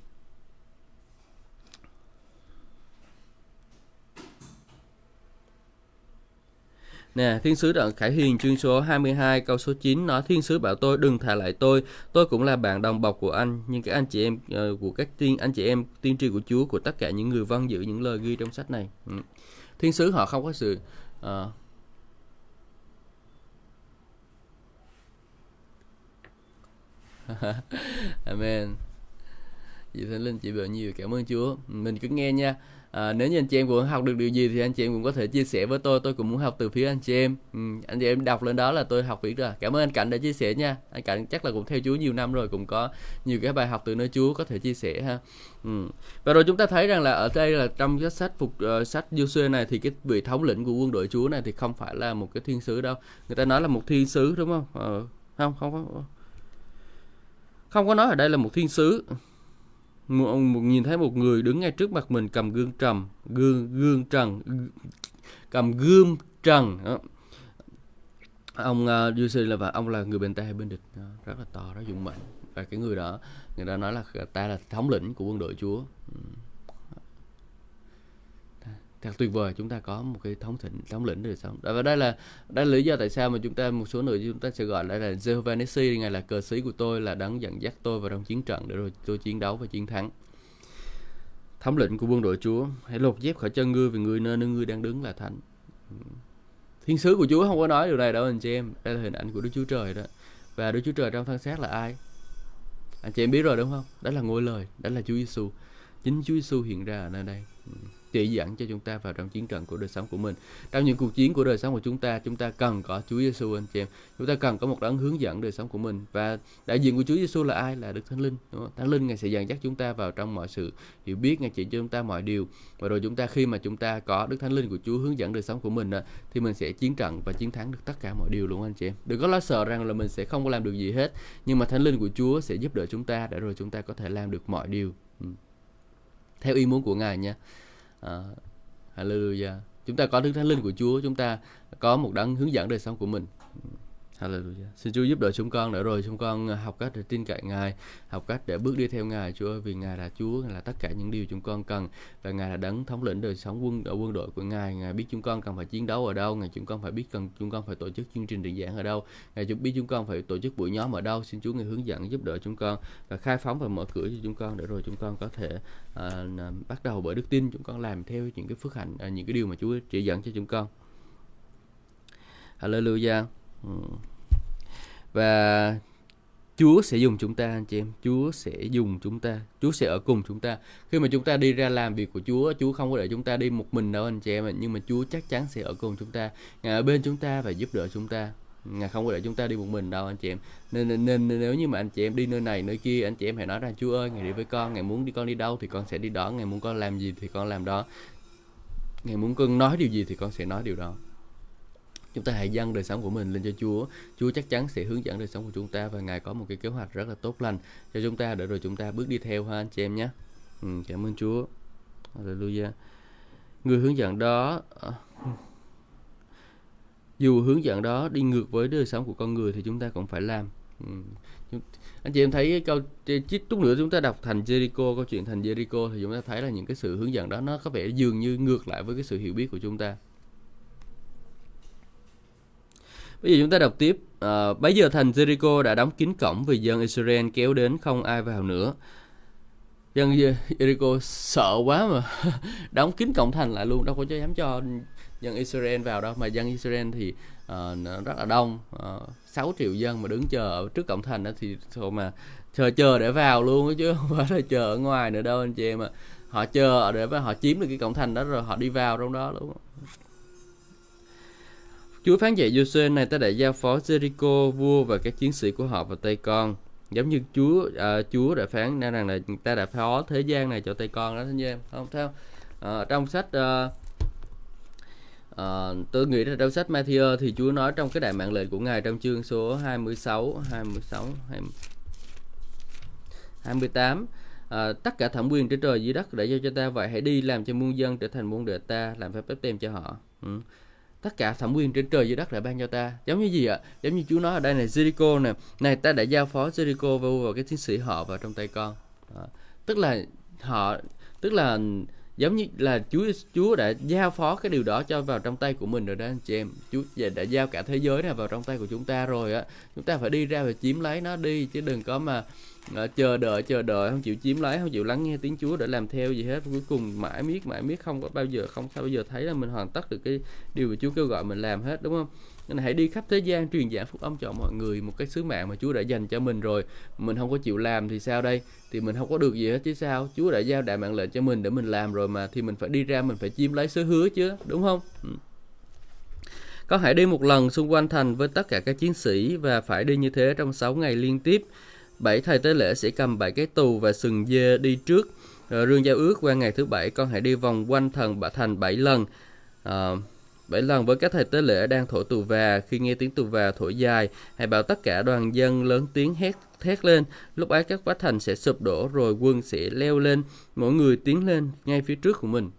Nè, Thiên sứ Đoạn Khải Hiền chương số 22 câu số 9 nói Thiên sứ bảo tôi đừng thả lại tôi, tôi cũng là bạn đồng bọc của anh, nhưng các anh chị em uh, của các tiên anh chị em tiên tri của Chúa của tất cả những người vâng giữ những lời ghi trong sách này. Ừ. Thiên sứ họ không có sự uh, <laughs> Amen. Chị Thánh Linh chị bệnh nhiều cảm ơn Chúa. Mình cứ nghe nha à, nếu như anh chị em cũng học được điều gì thì anh chị em cũng có thể chia sẻ với tôi. Tôi cũng muốn học từ phía anh chị em. Ừ, anh chị em đọc lên đó là tôi học biết rồi. Cảm ơn anh cảnh đã chia sẻ nha. Anh cảnh chắc là cũng theo chúa nhiều năm rồi cũng có nhiều cái bài học từ nơi chúa có thể chia sẻ ha. Ừ. và rồi chúng ta thấy rằng là ở đây là trong cái sách phục uh, sách Joshua này thì cái vị thống lĩnh của quân đội chúa này thì không phải là một cái thiên sứ đâu. Người ta nói là một thiên sứ đúng không? Ờ, không không có không có nói ở đây là một thiên sứ ông một nhìn thấy một người đứng ngay trước mặt mình cầm gương trầm gương gương trần cầm gươm trần đó. ông uh, là và ông là người bên tay hay bên địch đó, rất là to rất dũng mạnh và cái người đó người ta nói là ta là thống lĩnh của quân đội chúa. Ừ thật tuyệt vời, chúng ta có một cái thống thịnh, thống lĩnh đời sống. Và đây là đây là lý do tại sao mà chúng ta, một số người chúng ta sẽ gọi đây là Jehovah Nissi ngài là cờ sĩ của tôi, là đấng dẫn dắt tôi vào trong chiến trận để rồi tôi chiến đấu và chiến thắng. Thống lĩnh của quân đội Chúa, hãy lột dép khỏi chân ngươi vì người nơi nơi ngươi đang đứng là thánh. Thiên sứ của Chúa không có nói điều này đâu, anh chị em. Đây là hình ảnh của Đức Chúa Trời đó. Và Đức Chúa Trời trong thân xác là ai? Anh chị em biết rồi đúng không? Đó là ngôi lời, đó là Chúa Giêsu chính Chúa Giêsu hiện ra ở nơi đây chỉ dẫn cho chúng ta vào trong chiến trận của đời sống của mình. Trong những cuộc chiến của đời sống của chúng ta chúng ta cần có Chúa Giêsu anh chị em. Chúng ta cần có một đấng hướng dẫn đời sống của mình. Và đại diện của Chúa Giêsu là ai? Là Đức Thánh Linh, đúng không? Thánh Linh, ngài sẽ dẫn dắt chúng ta vào trong mọi sự hiểu biết, ngài chỉ cho chúng ta mọi điều. Và rồi chúng ta, khi mà chúng ta có Đức Thánh Linh của Chúa hướng dẫn đời sống của mình thì mình sẽ chiến trận và chiến thắng được tất cả mọi điều luôn, anh chị em. Đừng có lo sợ rằng là mình sẽ không có làm được gì hết, nhưng mà Thánh Linh của Chúa sẽ giúp đỡ chúng ta để rồi chúng ta có thể làm được mọi điều. Ừ. Theo ý muốn của ngài nha à, hallelujah. Chúng ta có đức thánh linh của chúa chúng ta có một đấng hướng dẫn đời sống của mình. Hallelujah. Xin Chúa giúp đỡ chúng con để rồi chúng con học cách để tin cậy Ngài, học cách để bước đi theo Ngài Chúa ơi, vì Ngài là Chúa, Ngài là tất cả những điều chúng con cần và Ngài là đấng thống lĩnh đời sống quân ở quân đội của Ngài. Ngài biết chúng con cần phải chiến đấu ở đâu, Ngài chúng con phải biết cần chúng con phải tổ chức chương trình truyền giảng ở đâu, Ngài chúng biết chúng con phải tổ chức buổi nhóm ở đâu. Xin Chúa Ngài hướng dẫn giúp đỡ chúng con và khai phóng và mở cửa cho chúng con để rồi chúng con có thể uh, bắt đầu bởi đức tin chúng con làm theo những cái phước hạnh uh, những cái điều mà Chúa chỉ dẫn cho chúng con. Hallelujah. Và Chúa sẽ dùng chúng ta anh chị em, Chúa sẽ dùng chúng ta, Chúa sẽ ở cùng chúng ta. Khi mà chúng ta đi ra làm việc của Chúa, Chúa không có để chúng ta đi một mình đâu anh chị em, nhưng mà Chúa chắc chắn sẽ ở cùng chúng ta, Ngài ở bên chúng ta và giúp đỡ chúng ta. Ngài không có để chúng ta đi một mình đâu anh chị em. Nên, nên, nên nếu như mà anh chị em đi nơi này nơi kia, anh chị em hãy nói rằng Chúa ơi, Ngài đi với con, Ngài muốn đi con đi đâu thì con sẽ đi đó, Ngài muốn con làm gì thì con làm đó. Ngài muốn con nói điều gì thì con sẽ nói điều đó chúng ta hãy dâng đời sống của mình lên cho Chúa. Chúa chắc chắn sẽ hướng dẫn đời sống của chúng ta và Ngài có một cái kế hoạch rất là tốt lành cho chúng ta để rồi chúng ta bước đi theo ha anh chị em nhé. Ừ, cảm ơn Chúa. Hallelujah. Người hướng dẫn đó ờ, dù hướng dẫn đó đi ngược với đời sống của con người thì chúng ta cũng phải làm. Ừ. anh chị em thấy cái câu chút nữa chúng ta đọc thành Jericho câu chuyện thành Jericho thì chúng ta thấy là những cái sự hướng dẫn đó nó có vẻ dường như ngược lại với cái sự hiểu biết của chúng ta. Bây giờ chúng ta đọc tiếp. À, bấy giờ thành Jericho đã đóng kín cổng vì dân Israel kéo đến không ai vào nữa. Dân Jericho sợ quá mà <laughs> đóng kín cổng thành lại luôn, đâu có cho dám cho dân Israel vào đâu mà dân Israel thì uh, rất là đông, ờ, uh, 6 triệu dân mà đứng chờ ở trước cổng thành đó thì thôi mà chờ chờ để vào luôn chứ <laughs> không phải là chờ ở ngoài nữa đâu anh chị em ạ. Họ chờ để mà họ chiếm được cái cổng thành đó rồi họ đi vào trong đó đúng không Chúa phán dạy Giô-suê này ta đã giao phó Jericho vua và các chiến sĩ của họ vào tay con. Giống như Chúa à, Chúa đã phán nên rằng là ta đã phó thế gian này cho tay con đó anh em không theo à, ờ, trong sách à, à, tôi nghĩ là trong sách Matthew thì Chúa nói trong cái đại mạng lệnh của ngài trong chương số 26 26 20, 28 à, tất cả thẩm quyền trên trời dưới đất đã giao cho ta vậy hãy đi làm cho muôn dân trở thành môn đệ ta làm phép báp tem cho họ. Ừ tất cả thẩm quyền trên trời dưới đất đã ban cho ta. Giống như gì ạ? Giống như Chúa nói ở đây này Jericho nè. Này ta đã giao phó Jericho vào, vào cái chiến sĩ họ vào trong tay con. À, tức là họ tức là giống như là Chúa Chúa đã giao phó cái điều đó cho vào trong tay của mình rồi đó, anh chị em. Chúa đã giao cả thế giới này vào trong tay của chúng ta rồi á. Chúng ta phải đi ra và chiếm lấy nó đi, chứ đừng có mà ờ, chờ đợi chờ đợi, không chịu chiếm lấy, không chịu lắng nghe tiếng Chúa để làm theo gì hết. Cuối cùng mãi miết mãi miết, không có bao giờ, không sao bao giờ thấy là mình hoàn tất được cái điều mà Chúa kêu gọi mình làm hết, đúng không? Nên hãy đi khắp thế gian truyền giảng phúc âm cho mọi người một cái sứ mạng mà Chúa đã dành cho mình rồi. Mình không có chịu làm thì sao đây? Thì mình không có được gì hết chứ sao? Chúa đã giao đại mạng lệnh cho mình để mình làm rồi mà thì mình phải đi ra mình phải chiếm lấy sứ hứa chứ đúng không? Ừ. con hãy đi một lần xung quanh thành với tất cả các chiến sĩ và phải đi như thế trong 6 ngày liên tiếp. Bảy thầy tế lễ sẽ cầm bảy cái tù và sừng dê đi trước. Rồi rương giao ước qua ngày thứ bảy con hãy đi vòng quanh thần bà thành bảy lần. À, bảy lần với các thầy tế lễ đang thổi tù và, khi nghe tiếng tù và thổi dài, hãy bảo tất cả đoàn dân lớn tiếng hét, thét lên. Lúc ấy các vách thành sẽ sụp đổ, rồi quân sẽ leo lên, mỗi người tiến lên ngay phía trước của mình.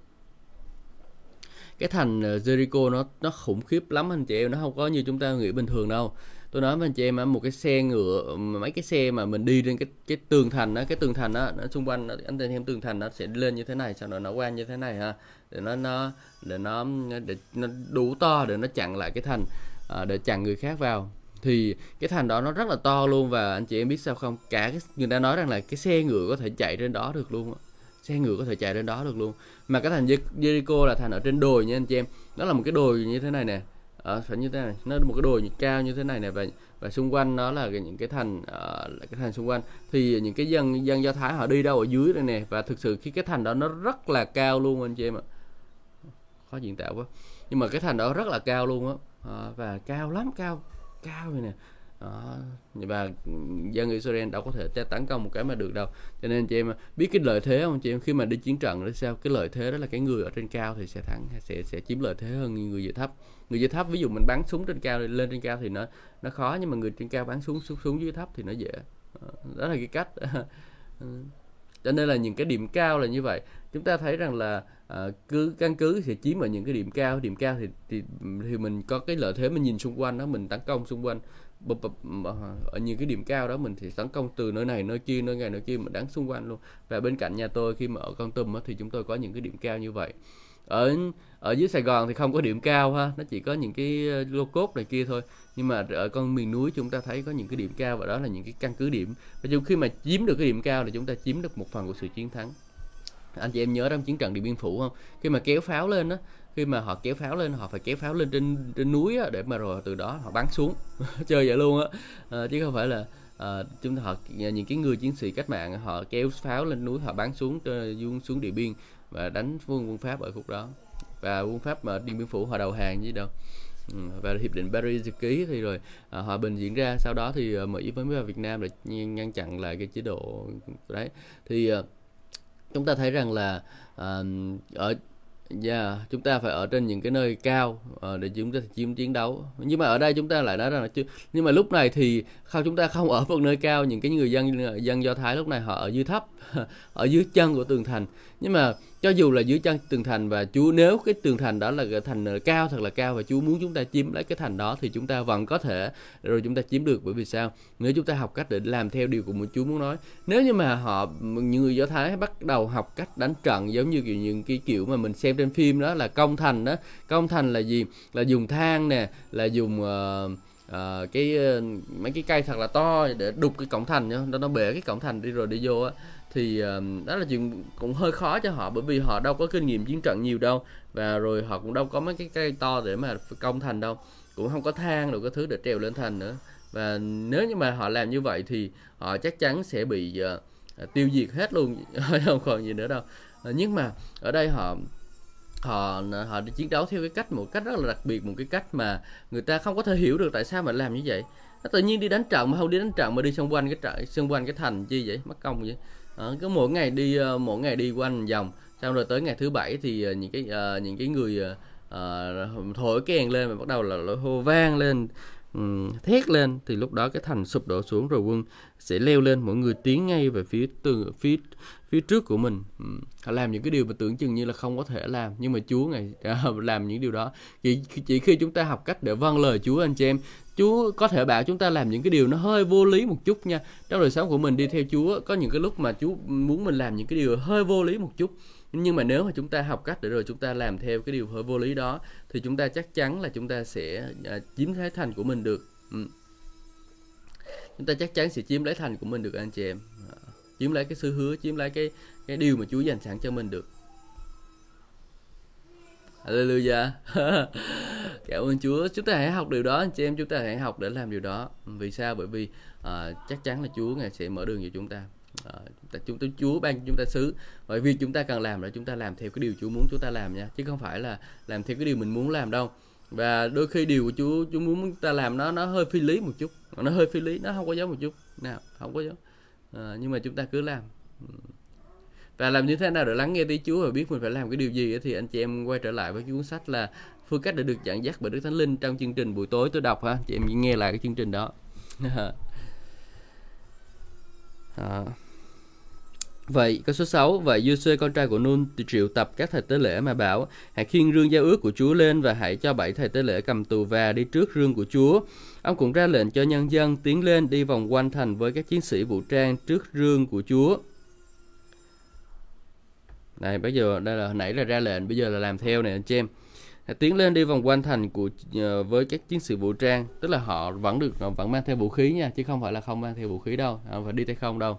Cái thành ờ, Jericho nó nó khủng khiếp lắm anh chị em, nó không có như chúng ta nghĩ bình thường đâu tôi nói với anh chị em một cái xe ngựa mấy cái xe mà mình đi trên cái cái tường thành á cái tường thành á nó xung quanh anh em tường thành nó sẽ lên như thế này sau đó nó qua như thế này ha để nó nó để nó để nó đủ to để nó chặn lại cái thành à, để chặn người khác vào. Thì cái thành đó nó rất là to luôn và anh chị em biết sao không? Cả cái, người ta nói rằng là cái xe ngựa có thể chạy trên đó được luôn xe ngựa có thể chạy trên đó được luôn. Mà cái thành Jericho là thành ở trên đồi nha anh chị em. Nó là một cái đồi như thế này nè à, phải như thế này. Nó một cái đồi cao như thế này này và và xung quanh nó là những cái thành uh, cái thành xung quanh. Thì những cái dân dân do thái họ đi đâu ở dưới đây nè và thực sự khi cái thành đó nó rất là cao luôn anh chị em ạ. Khó diễn tả quá. Nhưng mà cái thành đó rất là cao luôn á. À, và cao lắm cao cao vậy nè. Đó. và dân Israel đâu có thể tấn công một cái mà được đâu. Cho nên chị em biết cái lợi thế không chị em? Khi mà đi chiến trận đó sao? Cái lợi thế đó là cái người ở trên cao thì sẽ thắng sẽ sẽ chiếm lợi thế hơn người dưới thấp người dưới thấp ví dụ mình bắn súng trên cao lên trên cao thì nó nó khó nhưng mà người trên cao bắn xuống xuống, xuống dưới thấp thì nó dễ. Ờ, đó là cái cách. <laughs> Ừ. Cho nên là những cái điểm cao là như vậy. Chúng ta thấy rằng là à, cứ căn cứ sẽ chiếm ở những cái điểm cao. Điểm cao thì thì thì mình có cái lợi thế mình nhìn xung quanh đó mình tấn công xung quanh. Ờ, ở những cái điểm cao đó mình thì tấn công từ nơi này nơi kia nơi này nơi kia mình đánh xung quanh luôn. Và bên cạnh nhà tôi khi mà ở con tum thì chúng tôi có những cái điểm cao như vậy. Ở ở dưới Sài Gòn thì không có điểm cao ha nó chỉ có những cái ờ, lô cốt này kia thôi. Nhưng mà ở con miền núi chúng ta thấy có những cái điểm cao và đó là những cái căn cứ điểm. Và khi mà chiếm được cái điểm cao thì chúng ta chiếm được một phần của sự chiến thắng. Anh chị em nhớ trong chiến trận điện biên phủ không? Khi mà kéo pháo lên đó khi mà họ kéo pháo lên họ phải kéo pháo lên trên trên núi á, để mà rồi từ đó họ bắn xuống. <laughs> Chơi vậy luôn á. À, chứ không phải là à, chúng ta họ những cái người chiến sĩ cách mạng họ kéo pháo lên núi họ bắn xuống xuống, xuống điện biên và đánh quân quân pháp ở khúc đó và quân pháp mà điện biên phủ họ đầu hàng gì đâu. Ừ, và hiệp định Paris được ký thì rồi à, hòa bình diễn ra. Sau đó thì à, Mỹ với Việt Nam để ngăn chặn lại cái chế độ đấy. Thì à, chúng ta thấy rằng là à, ở Yeah, chúng ta phải ở trên những cái nơi cao à, để chúng ta chiếm chiến đấu. Nhưng mà ở đây chúng ta lại nói rằng là chưa nhưng mà lúc này thì không chúng ta không ở một nơi cao, những cái người dân dân Do Thái lúc này họ ở dưới thấp, <laughs> ở dưới chân của tường thành. Nhưng mà cho dù là dưới chân tường thành và Chúa nếu cái tường thành đó là cái thành ờ, cao thật là cao và Chúa muốn chúng ta chiếm lấy cái thành đó thì chúng ta vẫn có thể rồi chúng ta chiếm được. Bởi vì sao? Nếu chúng ta học cách để làm theo điều của Chúa muốn nói. Nếu như mà họ những người Do Thái bắt đầu học cách đánh trận giống như kiểu những cái kiểu mà mình xem trên phim đó là công thành đó. Công thành là gì? Là dùng thang nè là dùng uh, uh, cái uh, mấy cái cây thật là to để đục cái cổng thành nhá. Nó nó bể cái cổng thành đi rồi đi vô á thì uh, đó là chuyện cũng hơi khó cho họ bởi vì họ đâu có kinh nghiệm chiến trận nhiều đâu và rồi họ cũng đâu có mấy cái cây to để mà công thành đâu cũng không có thang được cái thứ để trèo lên thành nữa. Và nếu như mà họ làm như vậy thì họ chắc chắn sẽ bị uh, tiêu diệt hết luôn <laughs> không còn gì nữa đâu. Uh, nhưng mà ở đây họ họ họ đi chiến đấu theo cái cách một cách rất là đặc biệt một cái cách mà người ta không có thể hiểu được tại sao mà làm như vậy. Nó tự nhiên đi đánh trận mà không đi đánh trận mà đi xung quanh cái trận xung quanh cái thành chi vậy mất công vậy à, cứ mỗi ngày đi ờ, mỗi ngày đi quanh vòng. Xong rồi tới ngày thứ bảy thì ờ, những cái uh, những cái người uh, thổi kèn lên và bắt đầu là, hô vang lên um, thét lên. Thì lúc đó cái thành sụp đổ xuống rồi quân sẽ leo lên. Mỗi người tiến ngay về phía từ phía phía trước của mình. Họ làm những cái điều mà tưởng chừng như là không có thể làm nhưng mà Chúa ngày <laughs> làm những điều đó. Chỉ chỉ khi chúng ta học cách để vâng lời Chúa anh chị em Chúa có thể bảo chúng ta làm những cái điều nó hơi vô lý một chút nha. Trong đời sống của mình đi theo Chúa có những cái lúc mà Chúa muốn mình làm những cái điều hơi vô lý một chút. Nhưng mà nếu mà chúng ta học cách để rồi chúng ta làm theo cái điều hơi vô lý đó thì chúng ta chắc chắn là chúng ta sẽ à, chiếm lấy thành của mình được. Ừ. chúng ta chắc chắn sẽ chiếm lấy thành của mình được anh chị em. à, chiếm lấy cái sự hứa chiếm lấy cái cái điều mà Chúa dành sẵn cho mình được. Hallelujah. <laughs> Cảm ơn Chúa. Chúng ta hãy học điều đó anh chị em Chúng ta hãy học để làm điều đó. Vì sao? Bởi vì uh, chắc chắn là Chúa Ngài sẽ mở đường cho chúng ta. Uh, chúng ta chúng ta Chúa ban chúng ta xứ. Bởi vì chúng ta cần làm là chúng ta làm theo cái điều Chúa muốn chúng ta làm nha chứ không phải là làm theo cái điều mình muốn làm đâu. Và đôi khi điều của Chúa Chúa muốn chúng ta làm nó nó hơi phi lý một chút. Nó hơi phi lý nó không có giống một chút. Nào không có giống à, nhưng mà chúng ta cứ làm. Ừ. Và làm như thế nào để lắng nghe tiếng Chúa và biết mình phải làm cái điều gì thì anh chị em quay trở lại với cái cuốn sách là phương cách để được dẫn dắt bởi Đức Thánh Linh trong chương trình buổi tối tôi đọc ha. Chị em nghe lại cái chương trình đó. À. <laughs> Vậy, câu số 6, vậy Giuse con trai của Nun triệu tập các thầy tế lễ mà bảo, hãy khiêng rương giao ước của Chúa lên và hãy cho bảy thầy tế lễ cầm tù và đi trước rương của Chúa. Ông cũng ra lệnh cho nhân dân tiến lên đi vòng quanh thành với các chiến sĩ vũ trang trước rương của Chúa. Này, bây giờ đây là nãy là ra lệnh, bây giờ là làm theo này anh chị em. Tiến lên đi vòng quanh thành của uh, với các chiến sĩ vũ trang, tức là họ vẫn được ờ, vẫn mang theo vũ khí nha, chứ không phải là không mang theo vũ khí đâu, không phải đi tay không đâu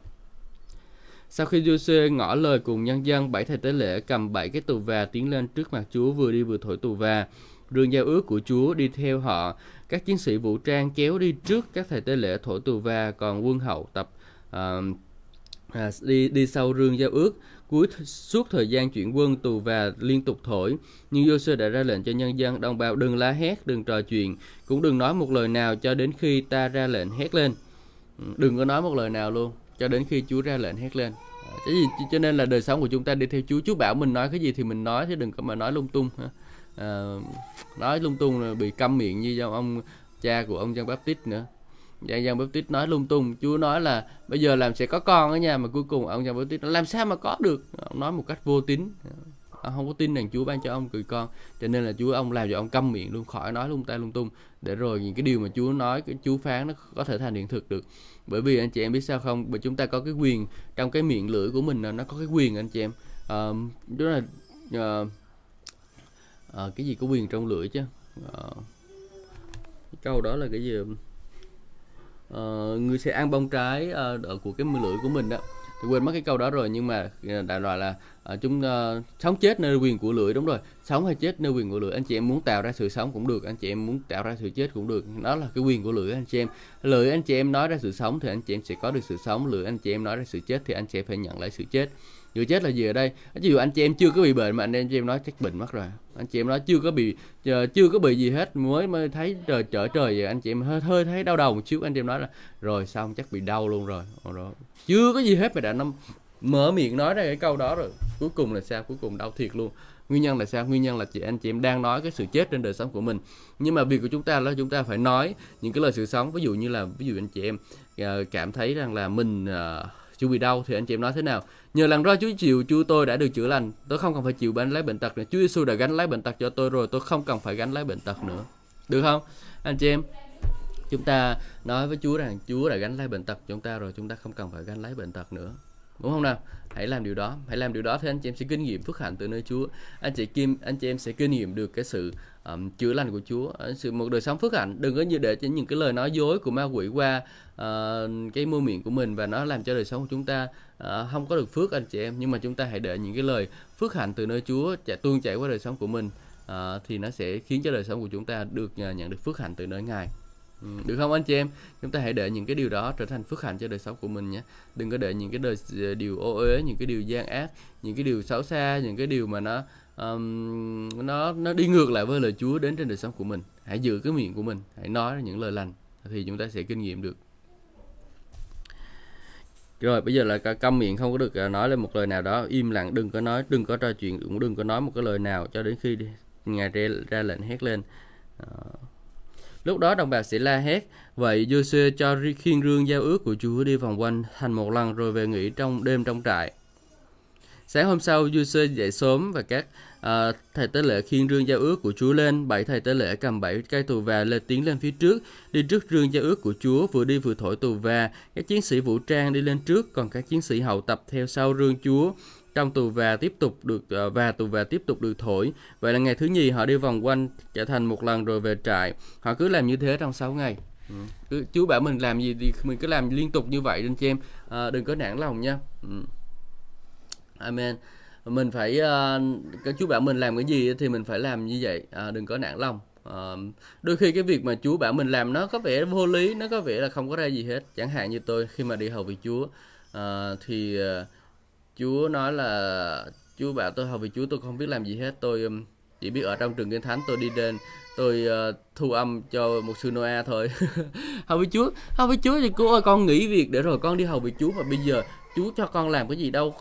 sau khi Giuse ngỏ lời cùng nhân dân, bảy thầy tế lễ cầm bảy cái tù và tiến lên trước mặt Chúa vừa đi vừa thổi tù và. Rương giao ước của Chúa đi theo họ, các chiến sĩ vũ trang kéo đi trước các thầy tế lễ thổi tù và, còn quân hậu tập uh, à, đi đi sau rương giao ước. Cuối suốt thời gian chuyển quân tù và liên tục thổi. Nhưng Giô-sơ đã ra lệnh cho nhân dân đồng bào đừng la hét đừng trò chuyện. Cũng đừng nói một lời nào cho đến khi ta ra lệnh hét lên. Đừng có nói một lời nào luôn cho đến khi Chúa ra lệnh hét lên. Ờ, cái gì cho nên là đời sống của chúng ta đi theo Chúa. Chúa bảo mình nói cái gì thì mình nói chứ đừng có mà nói lung tung à, nói lung tung là bị câm miệng như ông cha của ông Giăng Baptist nữa. Giang Giang Baptist nói lung tung Chúa nói là bây giờ làm sẽ có con ở nhà mà cuối cùng ông Giang Baptist nói làm sao mà có được? Ông nói một cách vô tín ông không có tin rằng Chúa ban cho ông cười con. Cho nên là Chúa ông làm cho ông câm miệng luôn khỏi nói lung tay lung tung. Để rồi những cái điều mà Chúa nói cái Chúa phán nó có thể thành hiện thực được. Bởi vì anh chị em biết sao không? Bởi chúng ta có cái quyền trong cái miệng lưỡi của mình nó có cái quyền anh chị em. À, đó là à, à, cái gì có quyền trong lưỡi chứ? À, câu đó là cái gì? Uh, người sẽ ăn bông trái uh, của cái lưỡi của mình đó. Thì quên mất cái câu đó rồi nhưng mà đại loại là à, chúng uh, sống chết nơi quyền của lưỡi đúng rồi sống hay chết nơi quyền của lưỡi anh chị em muốn tạo ra sự sống cũng được anh chị em muốn tạo ra sự chết cũng được đó là cái quyền của lưỡi anh chị em lưỡi anh chị em nói ra sự sống thì anh chị em sẽ có được sự sống lưỡi anh chị em nói ra sự chết thì anh chị em phải nhận lại sự chết người chết là gì ở đây ví dụ anh chị em chưa có bị bệnh mà anh chị em nói chắc bệnh mất rồi anh chị em nói chưa có bị chưa có bị gì hết mới mới thấy trời trở trời vậy anh chị em hơi hơi thấy đau đầu một chút anh chị em nói là rồi xong chắc bị đau luôn rồi rồi chưa có gì hết mà đã năm mở miệng nói ra cái câu đó rồi. Cuối cùng là sao? Cuối cùng đau thiệt luôn. Nguyên nhân là sao? Nguyên nhân là chị anh chị em đang nói cái sự chết trên đời sống của mình. Nhưng mà việc của chúng ta là chúng ta phải nói những cái lời sự sống. Ví dụ như là ví dụ anh chị em ờ, cảm thấy rằng là mình uh, chưa bị đau thì anh chị em nói thế nào? Nhờ lần đó Chúa chịu Chúa tôi đã được chữa lành. Tôi không cần phải chịu gánh lấy bệnh tật nữa. Chúa Giêsu đã gánh lấy bệnh tật cho tôi rồi. Tôi không cần phải gánh lấy bệnh tật nữa. Được không? Anh chị em chúng ta nói với Chúa rằng Chúa đã gánh lấy bệnh tật chúng ta rồi. Chúng ta không cần phải gánh lấy bệnh tật nữa đúng không nào? Hãy làm điều đó. Hãy làm điều đó thì anh chị em sẽ kinh nghiệm phước hạnh từ nơi Chúa. Anh chị Kim anh chị em sẽ kinh nghiệm được cái sự um, chữa lành của Chúa. Ờ, sự một đời sống phước hạnh. Đừng có như để cho những cái lời nói dối của ma quỷ qua uh, cái môi miệng của mình và nó làm cho đời sống của chúng ta uh, không có được phước anh chị em. Nhưng mà chúng ta hãy để những cái lời phước hạnh từ nơi Chúa chạy tuôn chảy qua đời sống của mình uh, thì nó sẽ khiến cho đời sống của chúng ta được uh, nhận được phước hạnh từ nơi Ngài. Ừ, được không anh chị em? Chúng ta hãy để những cái điều đó trở thành phước hạnh cho đời sống của mình nhé. Đừng có để những cái đời ờ, điều ô uế những cái điều gian ác những cái điều xấu xa những cái điều mà nó um, nó nó đi ngược lại với lời Chúa đến trên đời sống của mình. Hãy giữ cái miệng của mình hãy nói những lời lành thì chúng ta sẽ kinh nghiệm được. Rồi bây giờ là câm miệng không có được ờ, nói lên một lời nào đó. Im lặng đừng có nói đừng có trò chuyện cũng đừng có nói một cái lời nào cho đến khi ngài ra, ra lệnh hét lên. Uh, Lúc đó đồng bào sẽ la hét. Vậy Joshua cho khiên rương giao ước của Chúa đi vòng quanh thành một lần rồi về nghỉ trong đêm trong trại. Sáng hôm sau, Joshua dậy sớm và các uh, thầy tế lễ khiên rương giao ước của Chúa lên. Bảy thầy tế lễ cầm bảy cây tù và lên tiến lên phía trước, đi trước rương giao ước của Chúa, vừa đi vừa thổi tù và. Các chiến sĩ vũ trang đi lên trước, còn các chiến sĩ hậu tập theo sau rương Chúa trong tù và tiếp tục được ờ, và tù và tiếp tục được thổi. Vậy là ngày thứ nhì họ đi vòng quanh trở thành một lần rồi về trại. Họ cứ làm như thế trong 6 ngày. Ừ. Cứ, chú bảo mình làm gì thì mình cứ làm liên tục như vậy anh chị em. À, đừng có nản lòng nha. Ừ. Amen. Mình phải uh, các chú bảo mình làm cái gì thì mình phải làm như vậy. À, đừng có nản lòng. À, đôi khi cái việc mà Chúa bảo mình làm nó có vẻ vô lý, nó có vẻ là không có ra gì hết. Chẳng hạn như tôi khi mà đi hầu việc Chúa uh, thì uh, Chúa nói là Chúa bảo tôi hầu vì Chúa tôi không biết làm gì hết. Tôi um, chỉ biết ở trong trường kinh thánh tôi đi đến tôi uh, thu âm cho một sư Noah thôi. <laughs> Hầu với Chúa hầu với Chúa thì cô ơi con nghỉ việc để rồi con đi hầu với Chúa. Mà bây giờ Chúa cho con làm cái gì đâu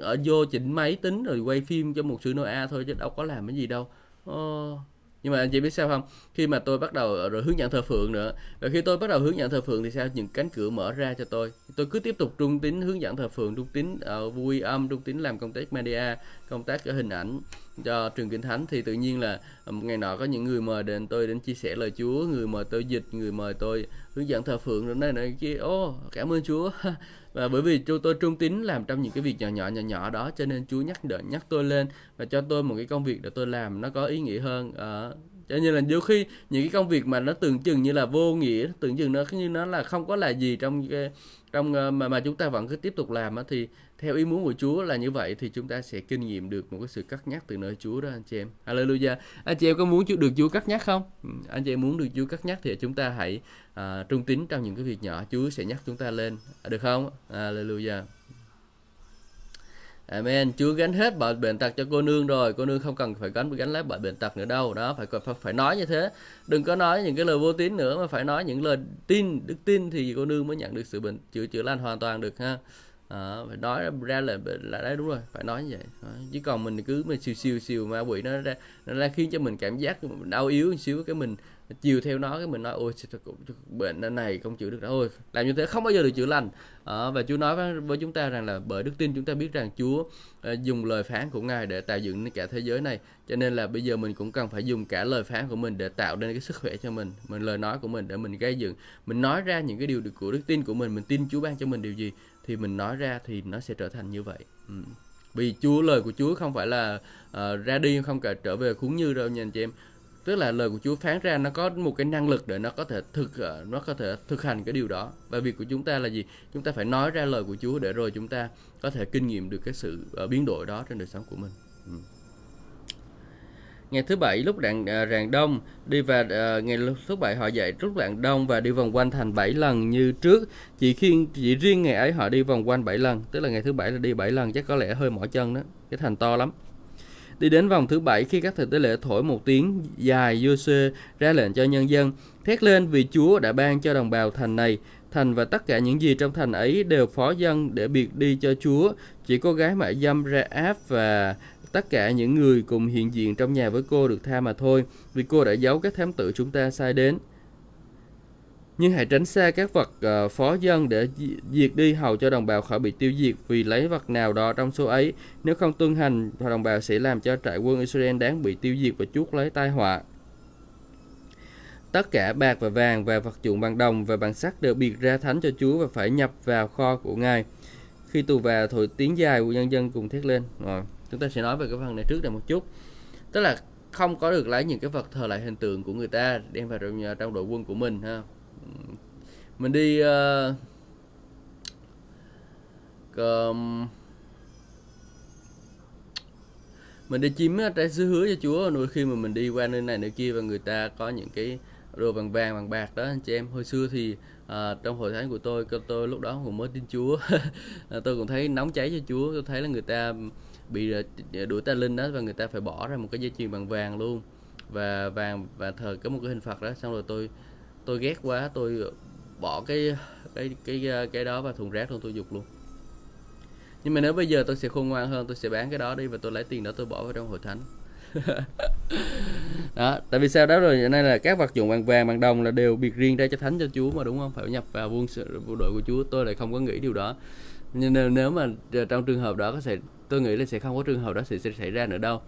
ở vô chỉnh máy tính rồi quay phim cho một sư Noah thôi chứ đâu có làm cái gì đâu. Uh, nhưng mà anh chị biết sao không? Khi mà tôi bắt đầu rồi hướng dẫn thờ phượng nữa và khi tôi bắt đầu hướng dẫn thờ phượng thì sao? Những cánh cửa mở ra cho tôi. Tôi cứ tiếp tục trung tín hướng dẫn thờ phượng trung tín uh, vui âm trung tín làm công tác media công tác hình ảnh cho trường kinh thánh. Thì tự nhiên là một ngày nọ có những người mời đến tôi đến chia sẻ lời Chúa người mời tôi dịch người mời tôi hướng dẫn thờ phượng. Rồi này này kia ô oh, cảm ơn Chúa. <laughs> và bởi vì chúng tôi trung tín làm trong những cái việc nhỏ nhỏ nhỏ nhỏ đó, cho nên Chúa nhắc đợi nhắc tôi lên và cho tôi một cái công việc để tôi làm nó có ý nghĩa hơn. Ở cho nên là đôi khi những cái công việc mà nó tưởng chừng như là vô nghĩa, tưởng chừng nó như nó là không có là gì trong cái trong ờ, mà mà chúng ta vẫn cứ tiếp tục làm thì theo ý muốn của Chúa là như vậy thì chúng ta sẽ kinh nghiệm được một cái sự cắt nhắc từ nơi Chúa đó anh chị em. Hallelujah. Anh chị em có muốn được Chúa cắt nhắc không? Ừ, anh chị em muốn được Chúa cắt nhắc thì chúng ta hãy à, trung tín trong những cái việc nhỏ. Chúa sẽ nhắc chúng ta lên. Được không? Hallelujah. Amen. Chúa gánh hết bệnh bệnh tật cho cô nương rồi. Cô nương không cần phải gánh gánh lấy bệnh bệnh tật nữa đâu. Đó phải phải phải nói như thế. Đừng có nói những cái lời vô tín nữa mà phải nói những lời tin, đức tin thì cô nương mới nhận được sự bệnh chữa chữa lành hoàn toàn được ha à, phải nói ra là là đấy đúng rồi phải nói như vậy. Ờ, à, chứ còn mình cứ mà siêu siêu siêu ma quỷ nó ra nó ra khiến cho mình cảm giác đau yếu một xíu cái mình chiều theo nó cái mình nói ôi bệnh này không chữa được đâu ôi làm như thế không bao giờ được chữa lành. À, và Chúa nói với, với chúng ta rằng là bởi đức tin chúng ta biết rằng Chúa uh, dùng lời phán của Ngài để tạo dựng cả thế giới này. Cho nên là bây giờ mình cũng cần phải dùng cả lời phán của mình để tạo nên cái sức khỏe cho mình mình lời nói của mình để mình gây dựng. Mình nói ra những cái điều của đức tin của mình mình tin Chúa ban cho mình điều gì thì mình nói ra thì nó sẽ trở thành như vậy. Ừ. vì Chúa lời của Chúa không phải là uh, ra đi không cả trở về cũng như đâu nha anh chị em. Tức là lời của Chúa phán ra nó có một cái năng lực để nó có thể thực uh, nó có thể thực hành cái điều đó. Và việc của chúng ta là gì? Chúng ta phải nói ra lời của Chúa để rồi chúng ta có thể kinh nghiệm được cái sự uh, biến đổi đó trên đời sống của mình. Ừ. Ngày thứ bảy lúc đạn à, ờ, rạng đông đi và à, ờ, ngày thứ bảy họ dậy lúc rạng đông và đi vòng quanh thành 7 lần như trước. Chỉ khi chỉ riêng ngày ấy họ đi vòng quanh 7 lần, tức là ngày thứ bảy là đi 7 lần chắc có lẽ hơi mỏi chân đó. Cái thành to lắm. Đi đến vòng thứ bảy khi các thầy tế lễ thổi một tiếng dài Giô-suê ra lệnh cho nhân dân thét lên vì Chúa đã ban cho đồng bào thành này thành và tất cả những gì trong thành ấy đều phó dân để biệt đi cho Chúa. Chỉ có gái mại dâm ra áp và tất cả những người cùng hiện diện trong nhà với cô được tha mà thôi, vì cô đã giấu các thám tử chúng ta sai đến. Nhưng hãy tránh xa các vật uh, phó dân để diệt đi hầu cho đồng bào khỏi bị tiêu diệt vì lấy vật nào đó trong số ấy. Nếu không tuân hành, đồng bào sẽ làm cho trại quân Israel đáng bị tiêu diệt và chuốc lấy tai họa. Tất cả bạc và vàng và vật dụng bằng đồng và bằng sắt đều biệt ra thánh cho Chúa và phải nhập vào kho của Ngài. Khi tù và thổi tiếng dài của nhân dân cùng thét lên. Rồi chúng ta sẽ nói về cái phần này trước đây một chút. Tức là không có được lấy những cái vật thờ lại hình tượng của người ta đem vào trong, trong đội quân của mình ha. Mình đi uh, um, mình đi chiếm trái sứ hứa cho Chúa nuôi khi mà mình đi qua nơi này nơi kia và người ta có những cái đồ bằng vàng bằng bạc đó anh chị em. Hồi xưa thì à, trong hội thánh của tôi tôi lúc đó cũng mới tin Chúa. <laughs> Tôi cũng thấy nóng cháy cho Chúa tôi thấy là người ta bị đuổi ta linh đó và người ta phải bỏ ra một cái dây chuyền bằng vàng luôn. Và vàng và thờ có một cái hình phật đó xong rồi tôi tôi ghét quá tôi bỏ cái cái cái cái đó vào thùng rác luôn tôi dục luôn. Nhưng mà nếu bây giờ tôi sẽ khôn ngoan hơn tôi sẽ bán cái đó đi và tôi lấy tiền đó tôi bỏ vào trong hội thánh. <laughs> Đó tại vì sao đó rồi hiện nay là các vật dụng bằng vàng bằng đồng là đều biệt riêng ra cho thánh cho chúa mà đúng không? Phải nhập vào quân sự bộ đội của chúa. Tôi lại không có nghĩ điều đó. Nhưng nếu, nếu mà trong trường hợp đó có thể tôi nghĩ là sẽ không có trường hợp đó sẽ, sẽ xảy ra nữa đâu.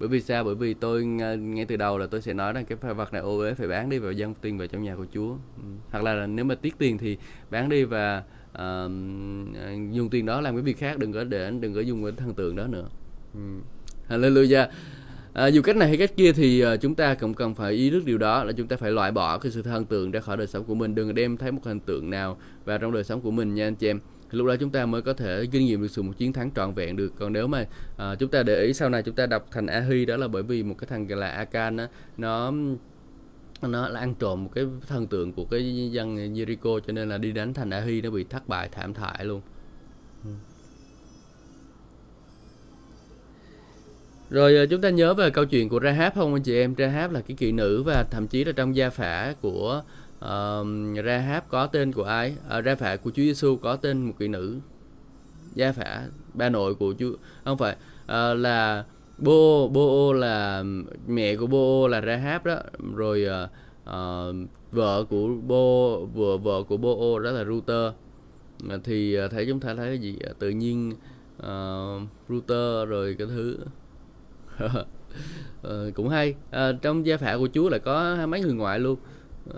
Bởi vì sao? Bởi vì tôi ngay từ đầu là tôi sẽ nói rằng cái vật này ô uế phải bán đi và dân tiền vào trong nhà của Chúa. Ừ. hoặc là nếu mà tiếc tiền thì bán đi và uh, dùng tiền đó làm cái việc khác đừng có để đừng có dùng cái thần tượng đó nữa. Ừ. Hallelujah. À, dù cách này hay cách kia thì uh, chúng ta cũng cần phải ý thức điều đó là chúng ta phải loại bỏ cái sự thần tượng ra khỏi đời sống của mình. Đừng đem thấy một hình tượng nào vào trong đời sống của mình nha anh chị em thì lúc đó chúng ta mới có thể kinh nghiệm được sự một chiến thắng trọn vẹn được còn nếu mà à, chúng ta để ý sau này chúng ta đọc thành Ahi đó là bởi vì một cái thằng là Akan đó, nó nó là ăn trộm một cái thần tượng của cái dân Jericho cho nên là đi đánh thành Ahi nó bị thất bại thảm hại luôn. Rồi à, chúng ta nhớ về câu chuyện của Rahab không anh chị em? Rahab là cái kỵ nữ và thậm chí là trong gia phả của uh, Rahab có tên của ai? Uh, ra phả của Chúa Giêsu có tên một kỹ nữ. Gia phả ba nội của Chúa. Không phải uh, là Bô Bô là mẹ của Bô là Rahab đó. Rồi uh, uh, vợ của Bô vợ vợ của Bô đó là Router thì thấy chúng ta thấy cái gì? Tự nhiên uh, router rồi cái thứ. Uh, <laughs> cũng hay. Uh, trong gia phả của Chúa là có mấy người ngoại luôn. Uh,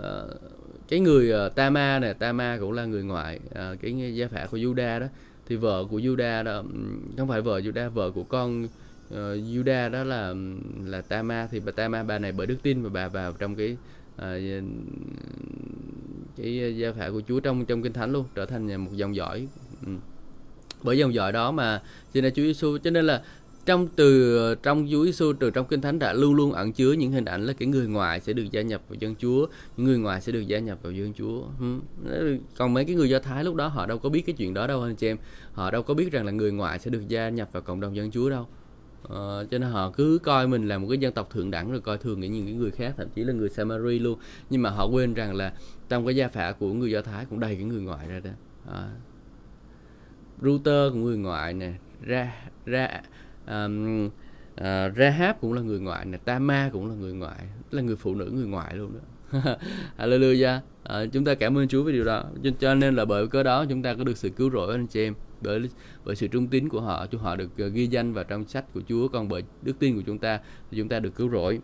cái người uh, Tama này Tama cũng là người ngoại uh, cái gia phả của Juda đó. Thì vợ của Juda đó không phải vợ Juda vợ của con ờ, uh, Juda đó là là Tama. Thì bà Tama bà này bởi đức tin và bà vào trong cái uh, cái gia phả của Chúa trong trong kinh thánh luôn trở thành một dòng dõi. Bởi dòng dõi đó mà cho nên Chúa Giêsu cho nên là trong từ trong Chúa Giêsu từ trong kinh thánh đã luôn luôn ẩn chứa những hình ảnh là cái người ngoài sẽ được gia nhập vào dân Chúa, những người ngoài sẽ được gia nhập vào dân Chúa. Còn mấy cái người Do Thái lúc đó họ đâu có biết cái chuyện đó đâu anh chị em. Họ đâu có biết rằng là người ngoài sẽ được gia nhập vào cộng đồng dân Chúa đâu. Ờ, cho nên họ cứ coi mình là một cái dân tộc thượng đẳng rồi coi thường những cái người khác thậm chí là người Samari luôn nhưng mà họ quên rằng là trong cái gia phả của người Do Thái cũng đầy cái người ngoại ra đó à. Router của người ngoại nè ra ra um, uh, ờ, Rahab cũng là người ngoại nè Tama cũng là người ngoại là người phụ nữ người ngoại luôn đó. <laughs> Hallelujah. Uh, chúng ta cảm ơn Chúa về điều đó. Cho nên là bởi cớ đó chúng ta có được sự cứu rỗi anh chị em bởi bởi sự trung tín của họ chúng họ được uh, ghi danh vào trong sách của Chúa. Còn bởi đức tin của chúng ta thì chúng ta được cứu rỗi.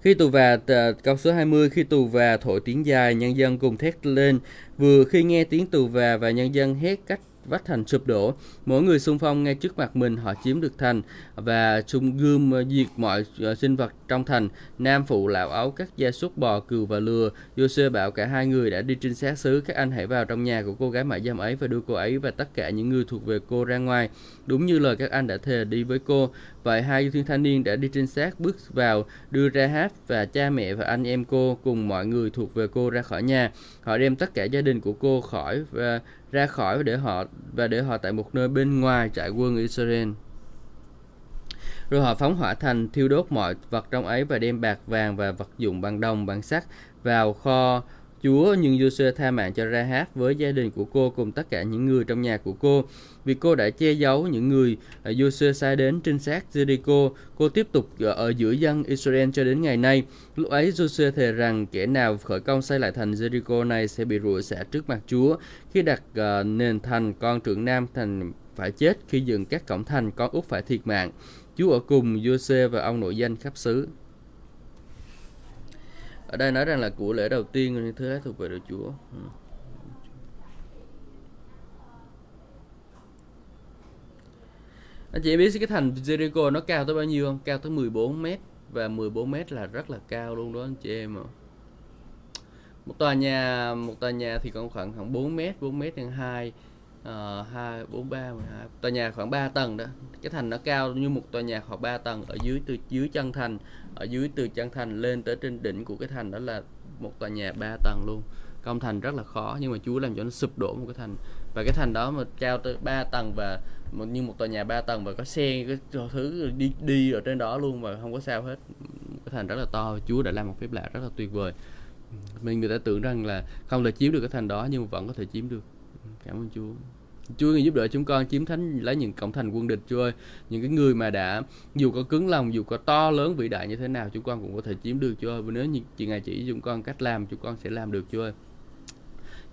Khi tù và câu số 20 khi tù và thổi tiếng dài nhân dân cùng thét lên vừa khi nghe tiếng tù và và nhân dân hét cách vách thành sụp đổ. Mỗi người xung phong ngay trước mặt mình, họ chiếm được thành và xung gươm diệt mọi ờ, sinh vật trong thành. Nam phụ lão ấu, các gia súc, bò, cừu và lừa. jose bảo cả hai người đã đi trinh sát xứ. Các anh hãy vào trong nhà của cô gái mại dâm ấy và đưa cô ấy và tất cả những người thuộc về cô ra ngoài. Đúng như lời các anh đã thề đi với cô. Vậy hai thiên thanh niên đã đi trinh sát, bước vào, đưa ra hát và cha mẹ và anh em cô cùng mọi người thuộc về cô ra khỏi nhà. Họ đem tất cả gia đình của cô khỏi và ra khỏi để họ, và để họ tại một nơi bên ngoài trại quân Israel. Rồi họ phóng hỏa thành thiêu đốt mọi vật trong ấy và đem bạc vàng và vật dụng bằng đồng bằng sắt vào kho Chúa nhưng Giô-suê tha mạng cho Rahab với gia đình của cô cùng tất cả những người trong nhà của cô. Vì cô đã che giấu những người à, Giô-suê sai đến trinh sát Jericho, cô tiếp tục ở giữa dân Israel cho đến ngày nay. Lúc ấy Giô-suê thề rằng kẻ nào khởi công xây lại thành Jericho này sẽ bị rủa xả trước mặt Chúa. Khi đặt uh, nền thành, con trưởng nam thành phải chết, khi dựng các cổng thành, con út phải thiệt mạng. chú ở cùng Giô-suê và ông nội danh khắp xứ. Ở đây nói rằng là của lễ đầu tiên như thế thuộc về Đức Chúa. Ừ. Anh chị biết cái thành Jericho nó cao tới bao nhiêu không? Cao tới 14 mét. Và 14 mét là rất là cao luôn đó anh chị em ạ. Một tòa nhà một tòa nhà thì còn khoảng khoảng 4 mét 4 mét nhân 2 Ờ, hai, bốn, ba tòa nhà khoảng 3 tầng đó. Cái thành nó cao như một tòa nhà khoảng 3 tầng, ở dưới từ, dưới chân thành, ở dưới từ chân thành lên tới trên đỉnh của cái thành đó là một tòa nhà 3 tầng luôn. Công thành rất là khó, nhưng mà Chúa làm cho nó sụp đổ một cái thành. Và cái thành đó mà cao tới 3 tầng và một, như một tòa nhà 3 tầng và có xe, cái thứ đi đi ở trên đó luôn mà không có sao hết. Cái thành rất là to Chúa đã làm một phép lạ rất là tuyệt vời. Mình người ta tưởng rằng là không thể chiếm được cái thành đó nhưng mà vẫn có thể chiếm được. Cảm ơn Chúa. Chúa giúp đỡ chúng con chiếm thánh, lấy những cộng thành quân địch, Chúa ơi. Những cái người mà đã, dù có cứng lòng, dù có to lớn, vĩ đại như thế nào, chúng con cũng có thể chiếm được, Chúa ơi. Và nếu như chị ngài chỉ chúng con cách làm, chúng con sẽ làm được, Chúa ơi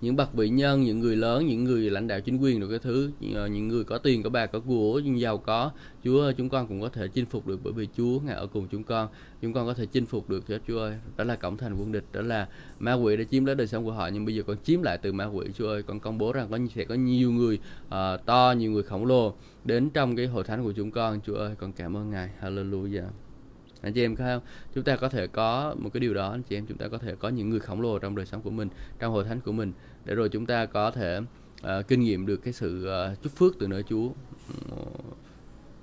những bậc vị nhân những người lớn những người lãnh đạo chính quyền được cái thứ ờ, những người có tiền có bạc có của nhưng giàu có. Chúa ơi chúng con cũng có thể chinh phục được bởi vì Chúa ngài ở cùng chúng con. Chúng con có thể chinh phục được cho Chúa ơi. Đó là cổng thành quân địch đó là ma quỷ đã chiếm lấy đời sống của họ nhưng bây giờ con chiếm lại từ ma quỷ. Chúa ơi con công bố rằng có sẽ có nhiều người uh, to nhiều người khổng lồ đến trong cái hội thánh của chúng con. Chúa ơi con cảm ơn ngài. Hallelujah anh chị em có không? Chúng ta có thể có một cái điều đó anh chị em chúng ta có thể có những người khổng lồ trong đời sống của mình trong hội thánh của mình để rồi chúng ta có thể uh, kinh nghiệm được cái sự uh, chúc phước từ nơi Chúa.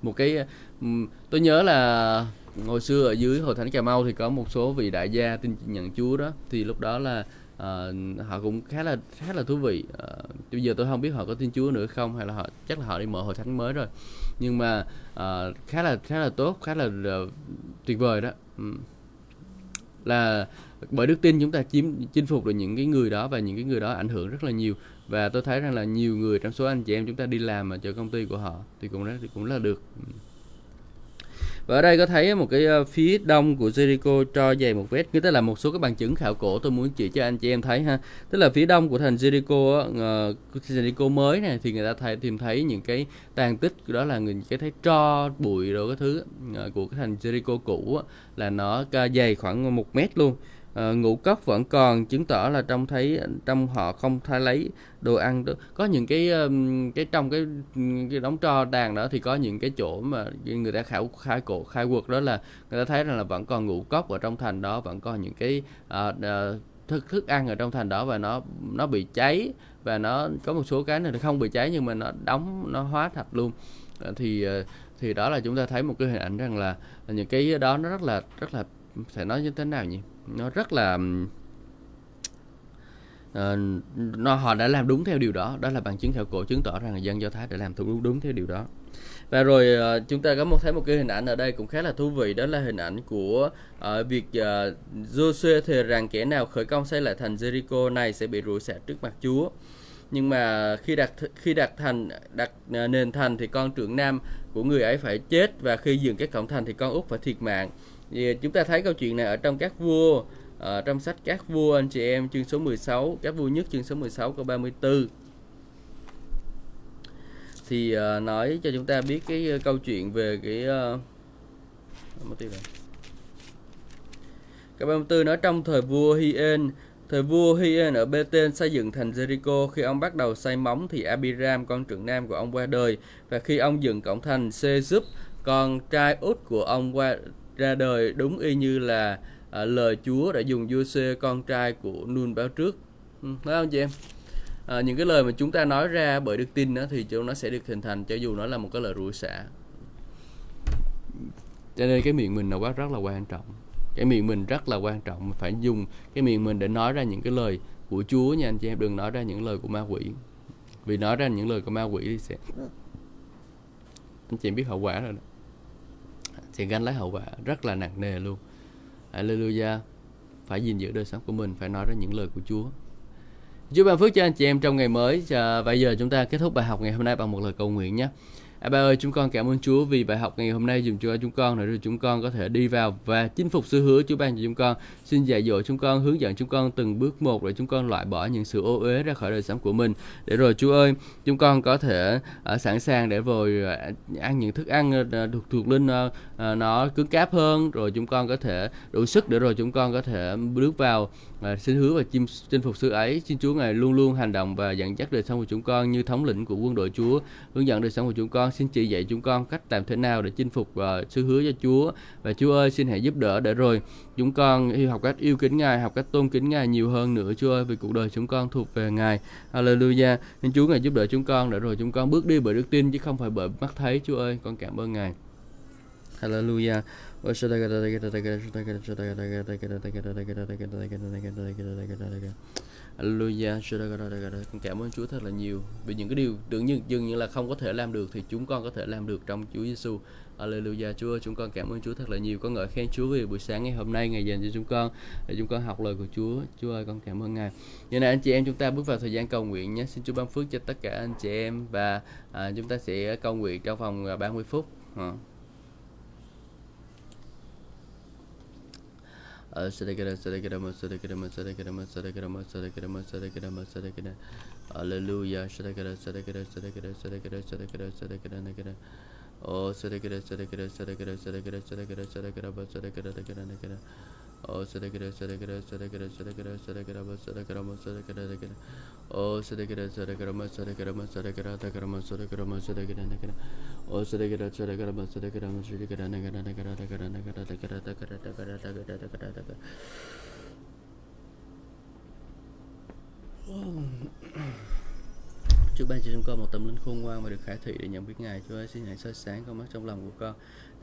Một cái um, tôi nhớ là hồi xưa ở dưới hội thánh Cà Mau thì có một số vị đại gia tin nhận Chúa đó. Thì lúc đó là uh, họ cũng khá là khá là thú vị. Uh, bây giờ tôi không biết họ có tin Chúa nữa không hay là họ chắc là họ đi mở hội thánh mới rồi. Nhưng mà uh, khá là khá là tốt khá là uh, tuyệt vời đó. Um, là bởi đức tin chúng ta chiếm chinh phục được những cái người đó và những cái người đó ảnh hưởng rất là nhiều. Và tôi thấy rằng là nhiều người trong số anh chị em chúng ta đi làm mà cho công ty của họ thì cũng rất thì cũng là được. Ừ và ở đây có thấy một cái ờ, phía đông của Jericho cho dày một vết tức là một số các bằng chứng khảo cổ tôi muốn chỉ cho anh chị em thấy ha. Tức là phía đông của thành Jericho uh, Jericho mới này thì người ta thấy tìm thấy những cái tàn tích đó là người cái thấy tro bụi rồi cái thứ uh, của cái thành Jericho cũ là nó dày khoảng một mét luôn uh, ngũ cốc vẫn còn chứng tỏ là trong thấy trong họ không thay lấy đồ ăn đó. có những cái um, cái trong cái cái đống tro đàn đó thì có những cái chỗ mà người ta khảo khai cổ khai quật đó là người ta thấy rằng là vẫn còn ngũ cốc ở trong thành đó vẫn còn những cái uh, uh, thức thức ăn ở trong thành đó và nó nó bị cháy và nó có một số cái này nó không bị cháy nhưng mà nó đóng nó hóa thạch luôn thì thì đó là chúng ta thấy một cái hình ảnh rằng là, là những cái đó nó rất là rất là phải nói như thế nào nhỉ nó rất là uh, nó họ đã làm đúng theo điều đó. Đó là bằng chứng khảo cổ chứng tỏ rằng là dân do thái đã làm đúng đúng theo điều đó. Và rồi uh, chúng ta có một thấy một cái hình ảnh ở đây cũng khá là thú vị. Đó là hình ảnh của uh, việc uh, Joshua thề rằng kẻ nào khởi công xây lại thành Jericho này sẽ bị rủa xả trước mặt Chúa. Nhưng mà khi đặt khi đặt thành đặt nền thành thì con trưởng nam của người ấy phải chết và khi dừng cái cổng thành thì con út phải thiệt mạng thì chúng ta thấy câu chuyện này ở trong các vua ở trong sách các vua anh chị em chương số 16 các vua nhất chương số 16 câu 34 thì uh, nói cho chúng ta biết cái uh, câu chuyện về cái uh, mất tiêu rồi. Câu 34 nói trong thời vua Hien Thời vua Hien ở Bethel xây dựng thành Jericho, khi ông bắt đầu xây móng thì Abiram, con trưởng nam của ông qua đời. Và khi ông dựng cổng thành, Sê con trai út của ông qua ra đời đúng y như là à, lời Chúa đã dùng Giuse con trai của Nun báo trước. Ừ, phải không chị em? À, những cái lời mà chúng ta nói ra bởi đức tin đó, thì chúng nó sẽ được hình thành cho dù nó là một cái lời rủa xả. Cho nên cái miệng mình là quá rất là quan trọng cái miệng mình rất là quan trọng phải dùng cái miệng mình để nói ra những cái lời của Chúa nha anh chị em đừng nói ra những lời của ma quỷ vì nói ra những lời của ma quỷ thì sẽ anh chị em biết hậu quả rồi đó sẽ gánh lấy hậu quả rất là nặng nề luôn. Alleluia phải gìn giữ đời sống của mình phải nói ra những lời của Chúa. Chúa ban phước cho anh chị em trong ngày mới. Và bây giờ chúng ta kết thúc bài học ngày hôm nay bằng một lời cầu nguyện nhé. À, ba ơi, chúng con cảm ơn Chúa vì bài học ngày hôm nay dùng cho chúng con để rồi chúng con có thể đi vào và chinh phục sự hứa Chúa ban cho chúng con. Xin dạy dỗ chúng con, hướng dẫn chúng con từng bước một để chúng con loại bỏ những sự ô uế ra khỏi đời sống của mình. Để rồi Chúa ơi, chúng con có thể uh, sẵn sàng để rồi uh, à, ăn những thức ăn uh, thuộc thuộc linh uh, uh, nó cứng cáp hơn, rồi chúng con có thể đủ sức để rồi chúng con có thể bước vào và xin hứa và chinh, chinh phục sự ấy. Xin Chúa ngài luôn luôn hành động và dẫn dắt đời sống của chúng con như thống lĩnh của quân đội Chúa hướng dẫn đời sống của chúng con. Xin chỉ dạy chúng con cách làm thế nào để chinh phục uh, sự hứa cho Chúa. Và Chúa ơi xin hãy giúp đỡ để rồi chúng con học cách yêu kính Ngài, học cách tôn kính Ngài nhiều hơn nữa, Chúa ơi, vì cuộc đời chúng con thuộc về Ngài. Hallelujah. Xin Chúa ngài giúp đỡ chúng con để rồi chúng con bước đi bởi đức tin, chứ không phải bởi mắt thấy. Chúa ơi, con cảm ơn Ngài. Hallelujah. Hallelujah. Con cảm ơn Chúa thật là nhiều vì những cái điều tưởng như, dường như là không có thể làm được thì chúng con có thể làm được trong Chúa Giêsu. Alleluia Chúa, chúng con cảm ơn Chúa thật là nhiều. Con ngợi khen Chúa vì buổi sáng ngày hôm nay ngày dành cho chúng con để chúng con học lời của Chúa. Chúa ơi, con cảm ơn Ngài. Như này anh chị em chúng ta bước vào thời gian cầu nguyện nhé. Xin Chúa ban phước cho tất cả anh chị em và à, chúng ta sẽ cầu nguyện trong vòng à, 30 phút. À. Hallelujah. और सर गिर सर गिर सर गिर सर गिर सर गिर सर गिर बस सर गिर गिर गिर और सर गिर सर गिर सर गिर सर गिर सर गिर बस सर गिर मस सर गिर गिर और सर गिर सर गिर मस सर गिर मस सर गिर ध गिर मस सर गिर मस सर गिर गिर और सर गिर सर गिर मस सर गिर मस सर गिर गिर गिर गिर ध गिर ध गिर ध गिर ध गिर ध गिर ध गिर ध गिर ध गिर Chúa ban cho chúng con một tâm linh khôn ngoan và được khải thị để nhận biết Ngài. Chúa ơi, xin hãy soi sáng con mắt trong lòng của con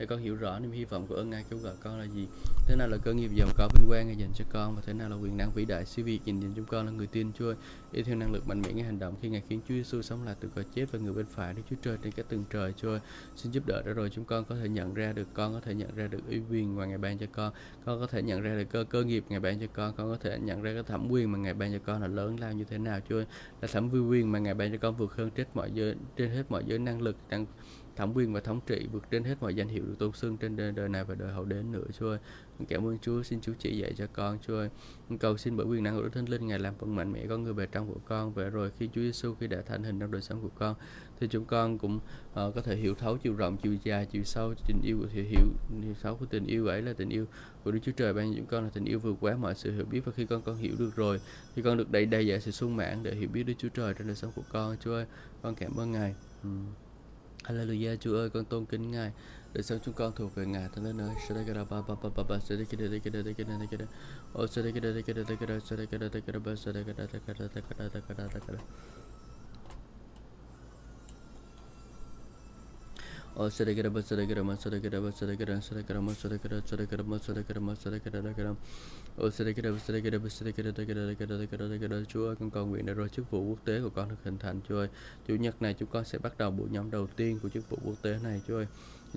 để con hiểu rõ niềm hy vọng của ơn Ngài kêu gọi con là gì. Thế nào là cơ nghiệp giàu có vinh quang Ngài dành cho con, và thế nào là quyền năng vĩ đại, siêu việt dành cho chúng con là người tin Chúa ơi. Đi theo năng lực mạnh mẽ ngay hành động khi Ngài khiến Chúa Giêsu sống lại từ cõi chết và người bên phải Đức Chúa Trời trên các tầng trời Chúa. Xin giúp đỡ để rồi chúng con có thể nhận ra được, con có thể nhận ra được uy quyền mà Ngài ban cho con. Con có thể nhận ra được cơ cơ nghiệp Ngài ban cho con. Con có thể nhận ra cái thẩm quyền mà Ngài ban cho con là lớn lao như thế nào, Chúa. Là thẩm quyền mà Ngài ban cho con vượt hơn trên mọi giới, trên hết mọi giới năng lực, năng thẩm quyền và thống trị vượt trên hết mọi danh hiệu được tôn xưng trên đời, đời này và đời hậu đến nữa Chúa ơi. Cảm ơn Chúa, xin Chúa chỉ dạy cho con Chúa ơi. Cầu xin bởi quyền năng của Đức Thánh Linh Ngài làm phần mạnh mẽ con người về trong của con và rồi khi Chúa Giêsu khi đã thành hình trong đời sống của con thì chúng con cũng uh, có thể hiểu thấu chiều rộng, chiều dài, chiều sâu tình yêu của hiểu, hiểu hiểu sâu của tình yêu ấy là tình yêu của Đức Chúa Trời ban cho chúng con là tình yêu vượt quá mọi sự hiểu biết và khi con con hiểu được rồi thì con được đầy đầy dạy sự sung mãn để hiểu biết Đức Chúa Trời trong đời sống của con Chúa ơi con cảm ơn Ngài. Hallelujah, Chúa ơi, con tôn kính Ngài. đời sống chúng con thuộc về ngài thánh đến nơi sẽ đây ba ba ba ba ba sẽ đây cái đây cái đây cái đây cái đây ô sẽ đây cái đây cái đây cái đây sẽ đây cái đây cái đây sẽ đây cái đây cái đây cái đây cái đây cái đây Oh, sedekah dapat sedekah dapat sedekah dapat sedekah dapat sedekah dapat Ôi dapat sedekah Chúa ơi, con cầu nguyện để rồi chức vụ quốc tế của con được hình thành Chúa ơi. Chủ nhật này chúng con sẽ bắt đầu buổi nhóm đầu tiên của chức vụ quốc tế này Chúa ơi.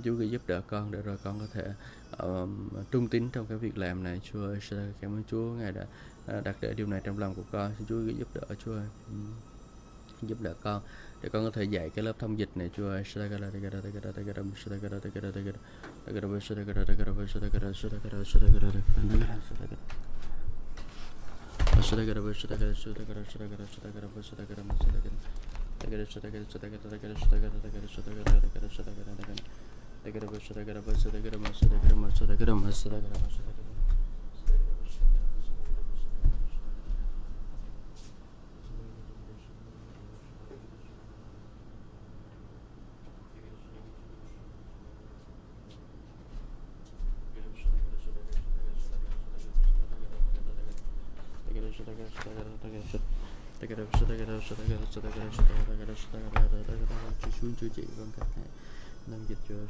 Chúa ghi giúp đỡ con để rồi con có thể um, trung tín trong cái việc làm này Chúa ơi. Cảm ơn Chúa Ngài đã đặt để điều này trong lòng của con. Xin Chúa ghi giúp đỡ Chúa ơi. Giúp đỡ con để con có thể dạy cái lớp thông dịch này cho Thank you. Nam gidiyor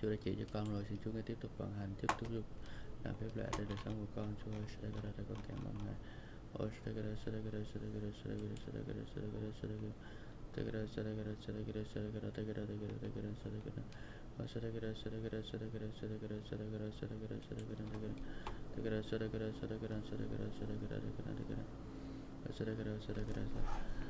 Chúa đã chỉ cho con rồi, xin Chúa hãy tiếp tục vận hành, tiếp tục dục làm phép lạ để đời sống của con. Chúa ơi, sẽ ra con cảm ơn Ngài. Ôi, sẽ ra sẽ ra sẽ ra sẽ ra sẽ ra sẽ ra sẽ ra sẽ ra sẽ ra Tegara Saragara Saragara Saragara Tegara Tegara Tegara Saragara Saragara Saragara Saragara Saragara Saragara Saragara Saragara Tegara Saragara Saragara Saragara Saragara Tegara Tegara Saragara Saragara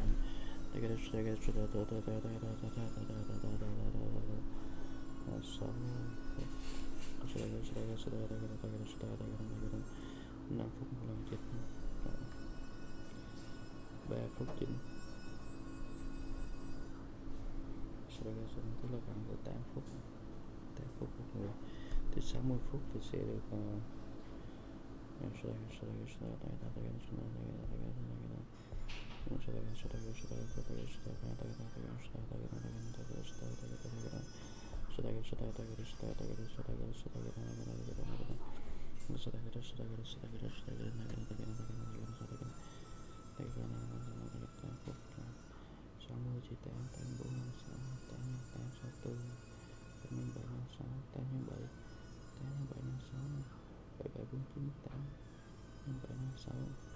năm phút một lần chỉnh ba phút chỉnh acceleration tức là khoảng từ 8 phút 8 phút một người thì 60 phút thì sẽ được uh, Tanya banyak sama, baik-baik pun tanya yang banyak sama.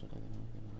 Should I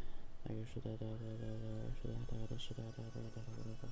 那个是的，的，的，的，的，是的，的，的，是的，的，的，的，的，的。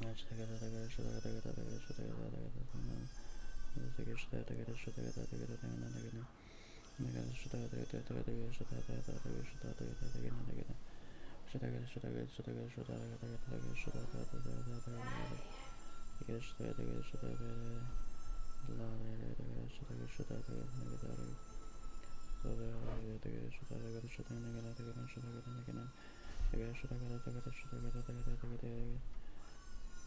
Şurada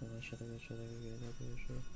Şurada şurada şurada şurada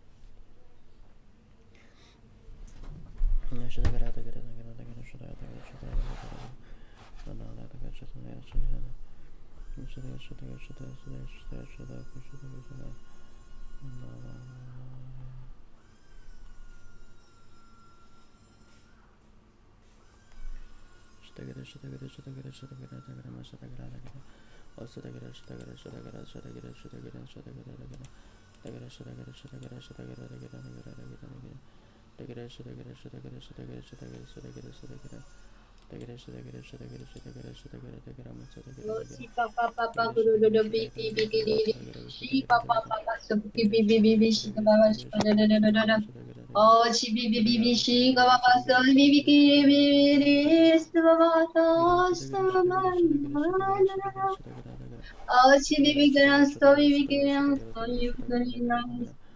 na oh shi bi bi bi bi bi shi bi bi ka da da da da Oh, she became a sinner, so I want to a story, a story. Oh, so I miss my Oh, she became a story, I was gonna Oh, she became Oh, she became a sinner, Oh, she became a sinner, Ơ, xin đi đi trời, con thánh, con cầu nguyện với Ngài để Ngài thánh hóa thần tu mình truyền này cho chúng con, trời. Để thánh hóa em cứng của şurada girer, şurada girer, şurada girer, şurada girer, şurada girer, şurada girer, şurada girer. Şurada girer, şurada girer, şurada girer, şurada girer, şurada girer, şurada girer, şurada girer. Yo si pa pa pa pa guru lo lo bi bi bi bi bi si pa pa pa pa so bi bi bi bi bi si pa pa si pa lo lo lo lo lo. O si bi bi bi bi si pa pa pa so bi bi bi bi bi si pa pa so so ma ma la la la. O si bi bi gran so bi bi gran so yu gran so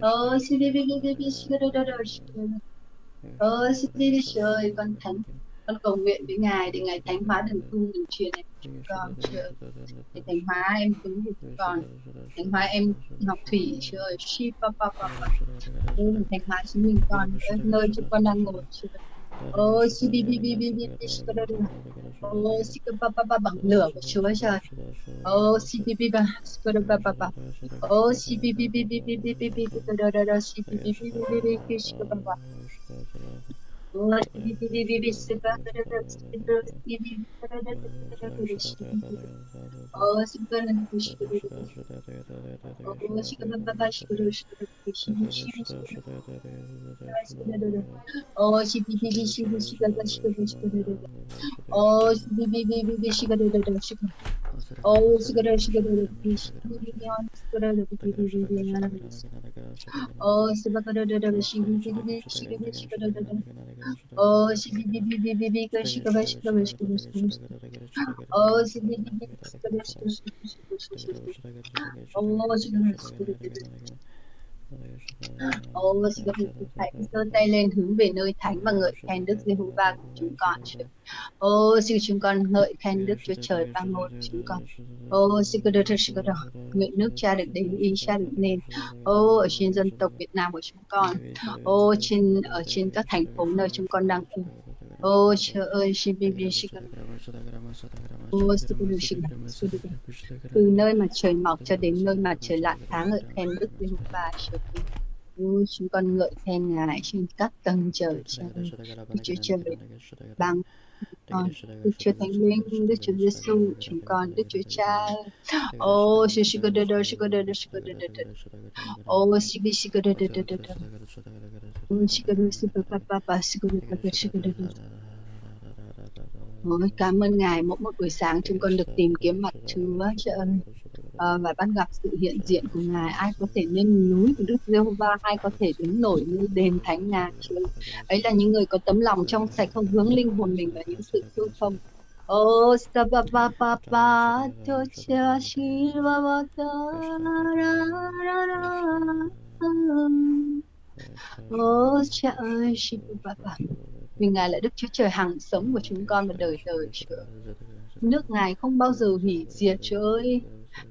Ờ xin đi đi đi đi Ờ xin đi đi trời con thánh con cầu nguyện với ngài để ngài thánh hóa đường tu đường truyền này chúng con chưa để thánh hóa em cứng của chúng con thánh hóa em ngọc thủy chưa shi pa pa pa pa thánh hóa chính mình con nơi chúng con đang ngồi chưa bi bi bi on. Oh, si ba ka da da da shi bi bi bi shi bi shi ka da da da. Oh, si bi bi bi bi bi bi ka shi ka ba shi ka ba shi ka ba shi ka ba shi. Oh, si bi bi bi shi ka da shi ka shi ka shi ka shi Oh, Oh, segera, segera, Oh, Ô, xin cảm ơn giơ tay lên hướng về nơi thánh và ngợi khen Đức Giê-hô-va của chúng con. Ô, xin chúng con ngợi khen Đức Chúa Trời ban ngôi chúng con. Ô, xin cơ Đức xin cơ nguyện nước cha được đến ý cha được nên. Ô, ở trên dân tộc Việt Nam của chúng con. Ô, trên ở trên các thành phố nơi chúng con đang ở. O từ nơi mặt trời mọc cho đến nơi mặt trời lặn tháng ngợi khen Đức phật và chúng con ngợi khen ngài trên các tầng trời trên Chúa trời bằng con Đức Chúa Thánh Linh Đức Chúa Giêsu chúng con Đức Chúa Cha ô sư sư cơ đơ đơ sư cơ đơ đơ sư cơ đơ đơ đơ ô sư bi sư cơ đơ đơ đơ đơ đơ ô sư cơ đơ sư cơ pa pa pa sư cơ đơ pa pa sư cơ đơ đơ Ôi, cảm ơn Ngài mỗi một buổi sáng chúng con được tìm kiếm mặt Chúa trời ơi à, và bắt gặp sự hiện diện của Ngài ai có thể lên núi của Đức Giê-hô-va ai có thể đứng nổi như đền thánh Ngài Chúa ấy là những người có tấm lòng trong sạch không hướng linh hồn mình vào những sự tương phong Oh, sa ba ba ba ba to cha shi ba ba ta ra ra ra Oh, cha ơi, shiva ba ba vì Ngài là Đức Chúa Trời hằng sống của chúng con và đời đời Chúa. Nước Ngài không bao giờ hủy diệt Chúa ơi.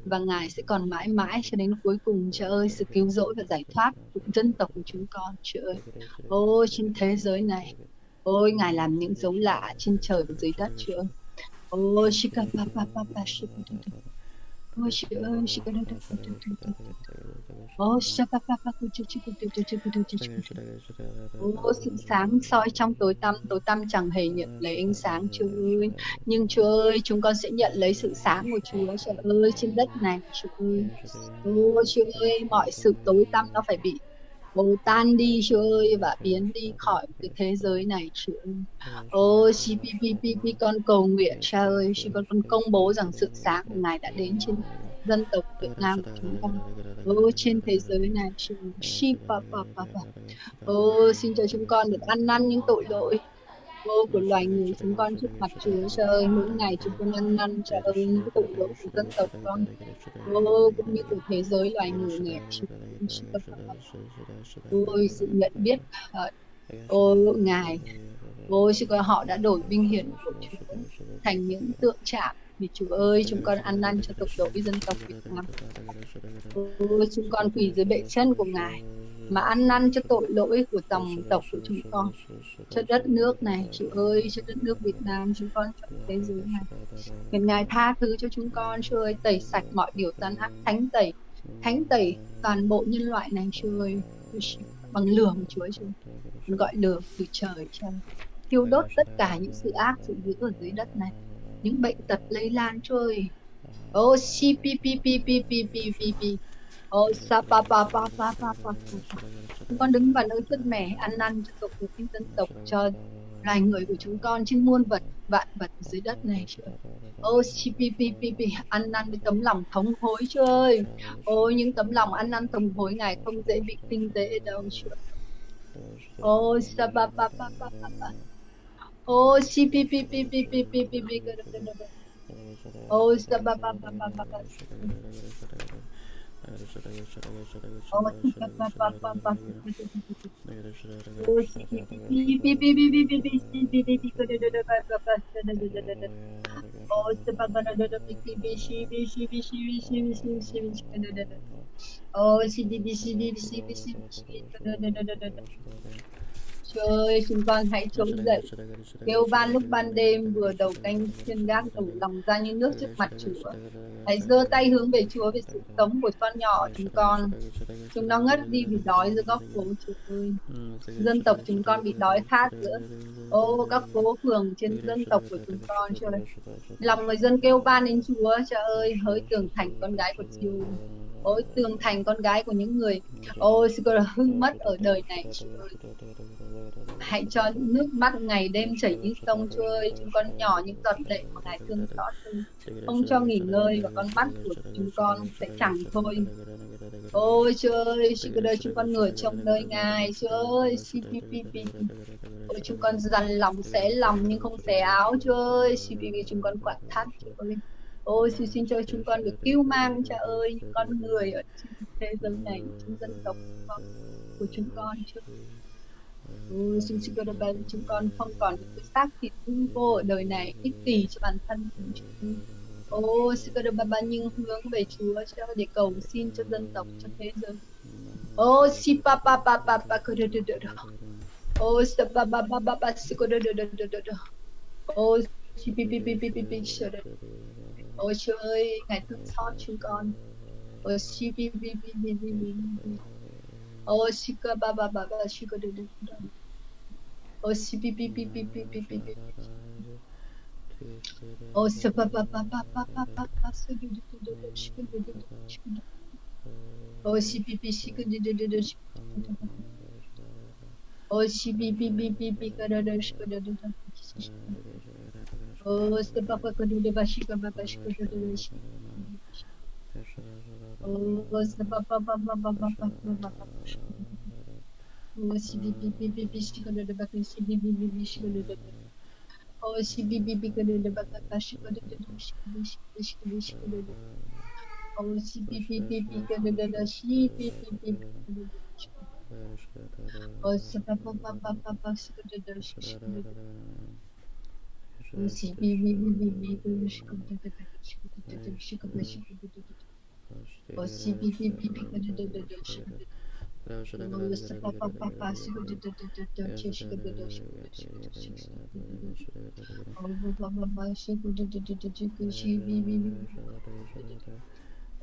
Và Ngài sẽ còn mãi mãi cho đến cuối cùng cha ơi sự cứu rỗi và giải thoát của dân tộc của chúng con cha ơi. Ôi trên thế giới này. Ôi Ngài làm những dấu lạ trên trời và dưới đất cha ơi. Ôi shika papa pa shika ơi, shi Ô sự sáng soi trong tối tăm, tối tăm chẳng hề nhận lấy ánh sáng Chúa ơi. Nhưng Chúa ơi, chúng con sẽ nhận lấy sự sáng của Chúa, trời ơi, trên đất này, Chúa ơi. Ô Chúa ơi, mọi sự tối tăm nó phải bị Ô tan đi Chúa ơi và biến đi khỏi cái thế giới này Chúa ơi. Ô CPPPP con cầu nguyện Cha ơi, Chúa con con công bố rằng sự sáng của Ngài đã đến trên dân tộc Việt Nam của chúng con. Ô trên thế giới này Chúa. Chi pa pa pa pa. Ô xin cho chúng con được ăn năn những tội lỗi vô của loài người chúng con trước mặt Chúa Trời mỗi ngày chúng con ăn năn Trời ơi những tội lỗi của dân tộc con ô cũng như của thế giới loài người này ôi sự nhận biết ô ngài ôi con họ đã đổi vinh hiển của Chúa thành những tượng trạng vì Chúa ơi chúng con ăn năn cho tội lỗi dân tộc Việt Nam. ôi chúng con quỳ dưới bệ chân của ngài mà ăn năn cho tội lỗi của dòng tộc của chúng con. Cho đất nước này Chúa ơi cho đất nước Việt Nam chúng con cho thế giới này. Nguyện Ngài tha thứ cho chúng con Chúa ơi tẩy sạch mọi điều gian ác thánh tẩy thánh tẩy toàn bộ nhân loại này Chúa ơi. Bằng lửa của Chúa Chúa gọi lửa từ trời trời thiêu đốt tất cả những sự ác sự dữ ở dưới đất này những bệnh tật lây lan Chúa ơi Oh, si pi pi pi pi pi pi pi pi Oh, sa pa pa pa pa pa pa. Chúng con đứng vào nơi sứt mẻ ăn năn cho tộc những dân tộc cho loài người của chúng con trên muôn vật vạn vật dưới đất này chúa ô pi pi pi pi ăn năn với tấm lòng thống hối chúa ơi ô những tấm lòng ăn năn thống hối ngài không dễ bị tinh tế đâu chúa ô sa pa pa pa pa pa pa ô chi pi pi pi pi pi pi pi pi ô sa pa pa pa pa pa pa Trời chúng con hãy trỗi dậy, kêu van lúc ban đêm vừa đầu canh trên gác đổ lòng ra như nước trước mặt Chúa. Hãy giơ tay hướng về Chúa về sự sống của con nhỏ chúng con. Chúng nó ngất đi vì đói giữa góc phố Chúa ơi. Dân tộc chúng con bị đói khát giữa ô các phố phường trên dân tộc của chúng con ơi. Lòng người dân kêu van đến Chúa, Chúa ơi, hỡi tường thành con gái của Chúa ôi tường thành con gái của những người. Ôi xin gọi là hư mất ở đời này. hãy cho nước mắt ngày đêm chảy như sông ơi chúng con nhỏ những giọt lệ của ngài thương xót không cho nghỉ ngơi và con mắt của chúng con sẽ chẳng thôi. Ôi Chúa ơi đời chúng con ngửa trong nơi ngài. Chúa ơi ôi chúng con dằn lòng xé lòng nhưng không xé áo. Chúa ơi chúng con quặn thắt. Chúa ơi ôi xin xin cho chúng con được cứu mang cha ơi những con người ở trên thế giới này trong dân tộc của chúng con chứ Ôi xin xin cho bên chúng con không còn những cái xác thịt hư vô ở đời này ích kỷ cho bản thân của chúng Ô, xin cơ đốc bà nhưng hướng về Chúa cho để cầu xin cho dân tộc cho thế giới. Ô, si pa pa pa pa pa cơ đốc đốc đốc. Ô, si pa pa pa pa pa si cơ đốc đốc đốc đốc đốc. Ô, si pi pi pi pi pi pi. Ôi Chúa ơi, Ngài thương xót chúng con. Ôi si pi pi pi pi pi pi. Oh, shika ba ba ba ba shika do do do. Oh, si pi pi pi pi pi pi pi pi. Oh, sa ba ba ba ba ba ba ba ba sa do do do do shika do do do shika do. Oh, si pi pi shika do do do do shika do do do. Oh, si pi pi pi pi pi ka do do shika do do do. Oh, sa ba ba ka do do ba shika ba ba shika do do do shika. Oh, sa ba ba ba ba ba ba ba ba ba. Oh, si bi bi bi bi bi shika do do ba ka si bi bi bi bi shika do do do. Oh, si bi bi bi ka O, este papa condude bașică, mea bașică, jurul bașică. O, este papa, papa, papa, papa, papa, O, si bi bi bi bi bi și condude bacă, si bi bi bi bi și condude bacă. O, si bi bi bi condude bacă, ca și condude bacă, și condude bacă, și condude bacă, și condude bacă. O, si bi bi bi bi condude bacă, și bi bi bi bi condude bacă. O, si papa, papa, papa, și condude bacă, și condude bacă.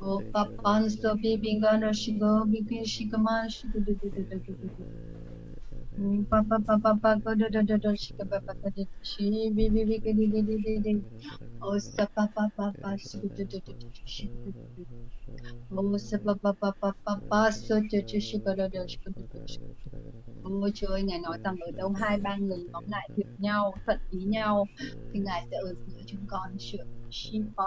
Oh, Papa, stop being on a sugar, because she commands. Ôi Chúa ơi, Ngài nói rằng ở đâu hai ba người nhóm lại hiệp nhau, thuận ý nhau thì Ngài sẽ ở giữa chúng con Chúa. Şim pa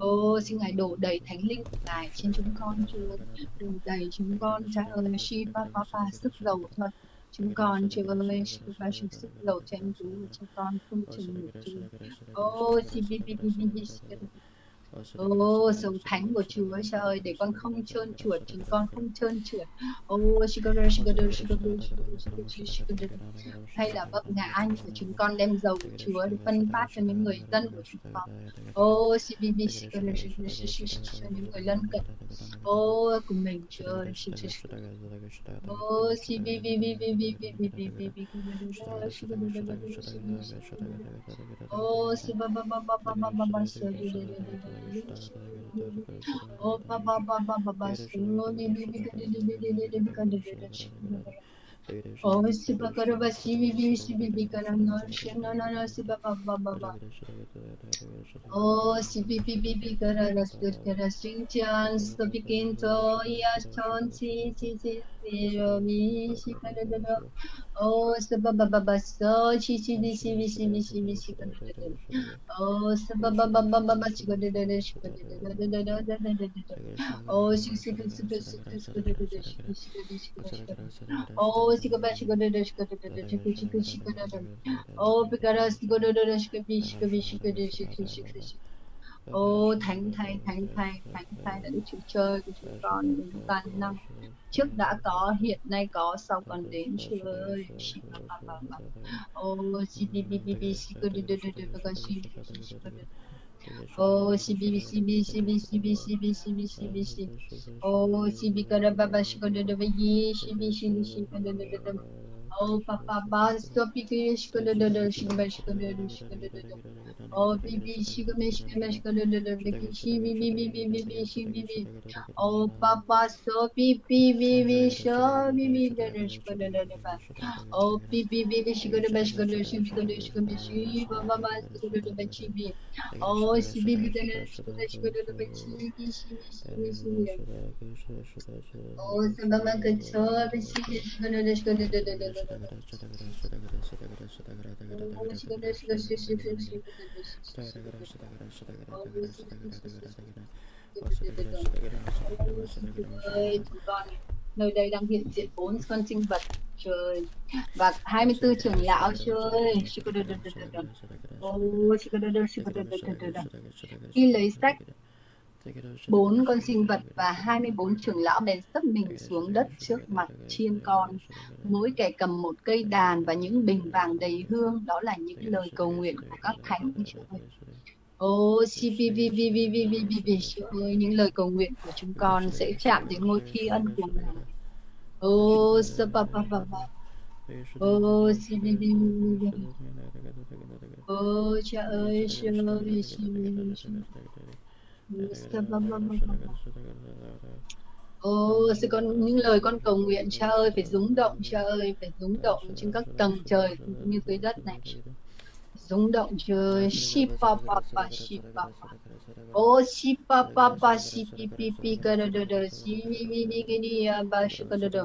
Ô, xin Ngài đổ đầy thánh linh của Ngài trên chúng con chưa đổ đầy chúng con, cha ơi, Shiva Papa, sức dầu thôi. Chúng con, chưa lên Shiva, sức dầu cho em chúng, con không chừng ngủ chung. Ô, Shiva, Shiva, Shiva, Shiva, Ô, sống thánh của Chúa trời ơi, để con không trơn trượt, chúng con không trơn trượt. Ô. Hay là vợ nhà anh của chúng con đem dầu của Chúa để phân phát cho những người dân của chúng con. Ô, cho những người lân cận. Ô, của mình Chúa. Ô, Ô, Hoppa ba ba ba ba ba. Ova sipa karoba sivi bivi sivi bi karam no şirna no no sipa ba ba ba ba. O sivi bivi bi kara rastur kara sintian stopikinto ya chon si si si. Si ro mi si karo do do. Oh, si ba ba ba ba so chi chi di si bi si bi si bi si karo do do. Oh, si ba ba ba ba ba ba si karo do do do si karo do do do do do do do do do. Oh, si si si si si si si karo do do si si si si karo. Oh, shika ba shika da da shika da da da shika shika shika da da. Oh, pikara shika da da da shika bi shika bi shika da shika shika shika. Ô thánh thầy thánh thầy thánh thầy là đức chúa chơi của chúng con đến toàn năng trước đã có hiện nay có sau còn đến chúa ơi ô si bi bi bi bi si cô đi đi đi đi con si Oh, si bi si bi si bi si bi si bi si bi si bi si. Oh, si bi kada baba shi kada da bagi si bi si bi si kada da da da. Oh papa basto pikiri şkolololol şigba şkololol şkololol. Oh bibi şigme şigme şkolololol biki şi bi bi bi bi bi bi şi bi bi. Oh papa so pipi bi bi şo bi bi lolol şkololol ba. Oh pipi bi bi şigolol şkololol şi bi golol şigme şi baba basto lolol ba şi bi. Oh şi bi bi lolol şkololol şkololol ba şi bi şi bi şi bi şi. Oh sabama kaço bi şi şkololol şkololol. nơi đây đang hiện diện bốn con sinh vật, trời. Và 24 trưởng lão chơi khi lấy sách bốn con sinh vật và 24 trưởng lão bèn sấp mình xuống đất trước mặt chiên con. Mỗi kẻ cầm một cây đàn và những bình vàng đầy hương, đó là những lời cầu nguyện của các thánh. Ô, vi ơi, những lời cầu nguyện của chúng con sẽ chạm đến ngôi thi ân của ngài. Ô, sapapapapa. Ô, si vi vi ơi, cha ơi, cha ơi. Ồ, Ô, sư con những lời con cầu nguyện cha ơi phải rúng động cha ơi phải rúng động trên các tầng trời cũng như dưới đất này. Rúng động trời. Shipa pa pa shipa pa oh shipa pa pa shi pi pi pi ka da da da shi mi mi mi cái đi ba shi ka da da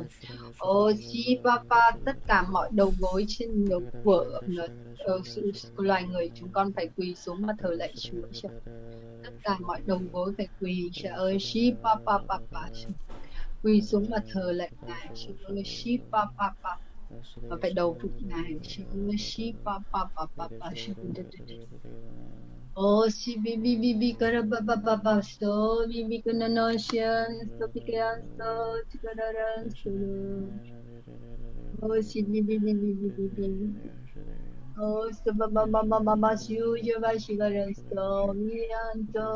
oh shipa pa tất cả mọi đầu gối trên đầu của uh, loài người chúng con phải quỳ xuống mà thờ lạy Chúa cha tất cả mọi đầu gối phải quỳ cha ơi shipa pa pa pa quỳ xuống mà thờ lạy ngài Chúa ơi shipa pa pa phải đầu phục ngài Chúa ơi shi pa pa pa pa pa Oh, si bibi bibi karabababa sto bibi kunanosyan so pikayan so chikararan so Oh, si bibi bibi bibi bibi O so baba baba baba siu yava shikaran so miyan so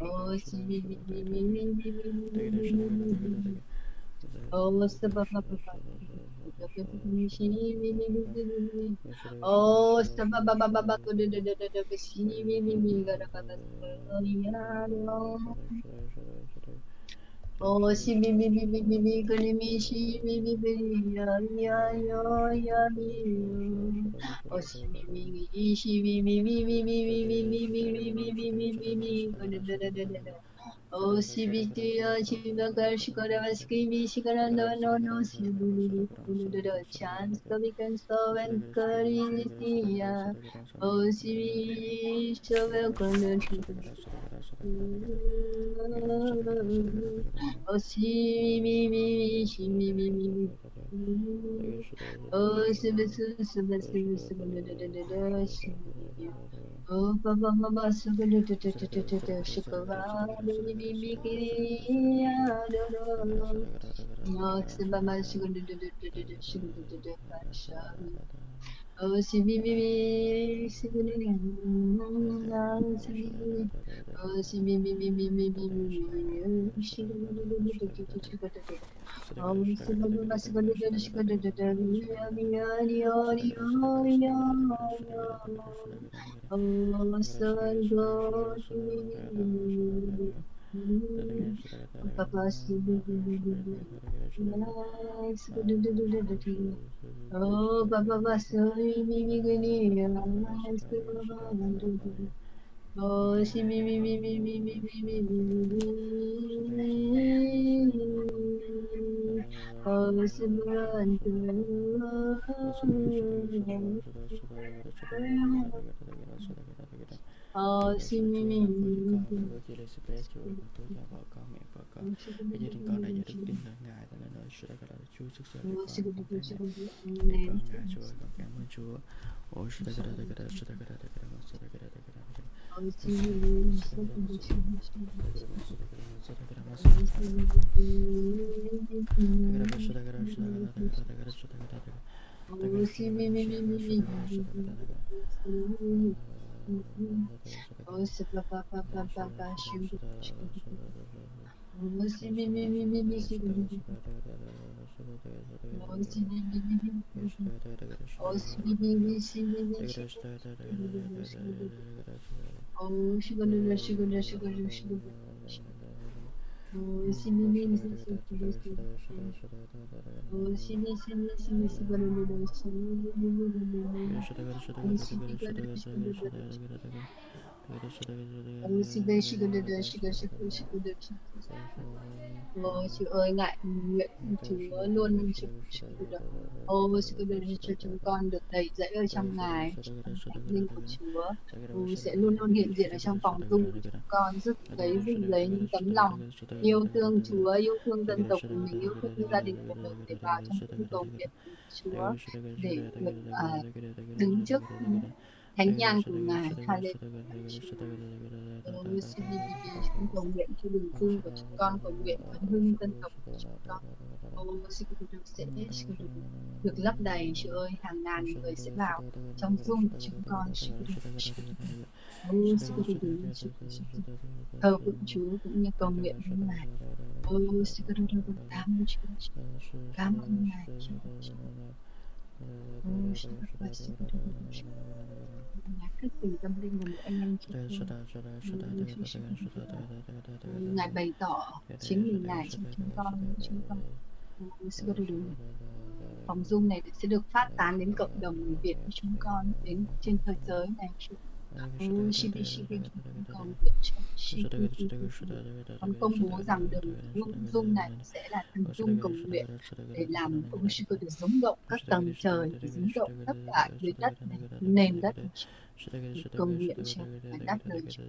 O si bibi bibi bibi bibi bibi O so baba baba Oh, sama ba ba ba ba ko de de de de de de si mi mi mi ga da ga da so ya lo. Oh, si mi mi mi mi mi mi ko ni mi si mi mi mi ya ya ya ya mi. Oh, si mi mi mi si mi mi mi mi mi mi mi mi mi mi mi mi mi O Sivitya Shivakar Shikaravaskimi Shikaranda no no Sivuli Punudra Chans Kavikan Savan Karinitiya O Sivi Shavakana O Sivi Shimi Mimi Oh, Siva Siva Siva Siva Siva da da da da Oh, ba ba da da da da da da Shikava. Oh, Siva ma da da da da da Shiva da da da O şibibibiri Allah Oh, Baba Basuri Mimi Guni, Oh, si Oh, si ờ xin mê mẹ Oh, see me, me, me, me, me. Você Oh, chegou, chegou, chegou, chegou, chegou. семейные здесь действия. Сиди, сиди, сиди, себя люблю, сиди, люблю, люблю, люблю. Ừ, Chúa ơi ngại nguyện Chúa luôn Ô cho chúng con được đầy dẫy ở trong Ngài. Linh của Chúa. Ừ, sẽ luôn luôn hiện diện ở trong phòng dung của chúng con giúp lấy gì lấy những tấm lòng. Yêu thương Chúa yêu thương dân tộc của mình yêu thương gia đình của mình để vào trong cung cầu nguyện Chúa để được à, đứng trước thánh nhang của Ngài. Hallelujah. Chúng cầu nguyện cho bình phương của chúng con, cầu nguyện phấn hưng dân tộc của chúng con. Xin được sẽ được, lấp đầy, Chúa ơi, hàng ngàn người sẽ vào trong dung của chúng con. Thờ phượng Chúa cũng như cầu nguyện với Ngài. Ồ, xin cảm ơn Chúa, cảm ơn Ngài, Ngài bày tỏ chính mình Ngài trong chúng con, chúng con. Phòng Zoom này sẽ được phát tán đến cộng đồng người Việt của chúng con, đến trên thế giới này. Ồ, Shibi Shibi cầu nguyện cho Shibi ông công bố rằng đường Zoom này sẽ là thần dung cầu nguyện để làm ông Shibi được giống động các tầng trời, giống động tất cả dưới đất này, nền đất cầu nguyện cho ngài đáp lời cho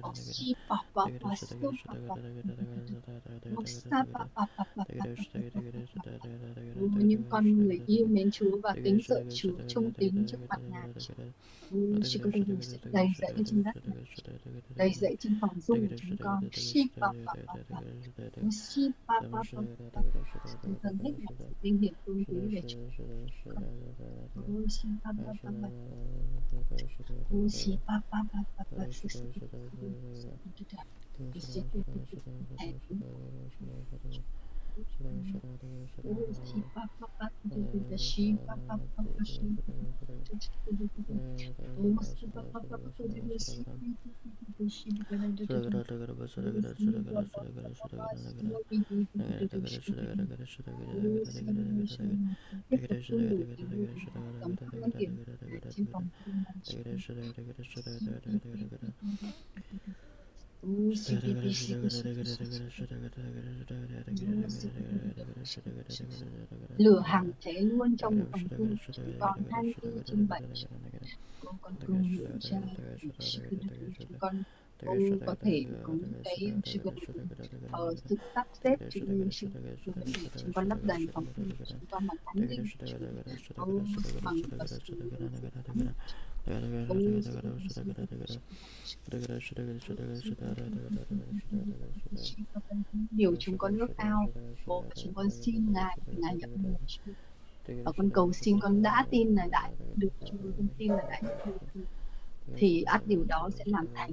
o si pa pa pa su pa pa o pa pa pa pa pa những con người yêu mến Chúa và kính sợ Chúa trung tín trước mặt Ngài đầy dẫy trên đất đầy dẫy trên phòng dung của chúng con shiva shiva từ thần hết mọi sự vinh hiển tôn quý về chúng con ôi shiva ôi shiva Thank you. Şurada lửa hàng cháy luôn trong phòng tu chúng con 24 trên 7 con con nguyện cha chúng con cũng có thể có những cái sự ở sự sắp xếp như sự chúng con lấp đầy phòng chúng con bằng thánh linh bằng vật điều chúng con ước ao và chúng con xin ngài ngài nhận được và con cầu xin con đã tin là đã được chúng con tin là đã nhận được thì ắt điều đó sẽ làm thánh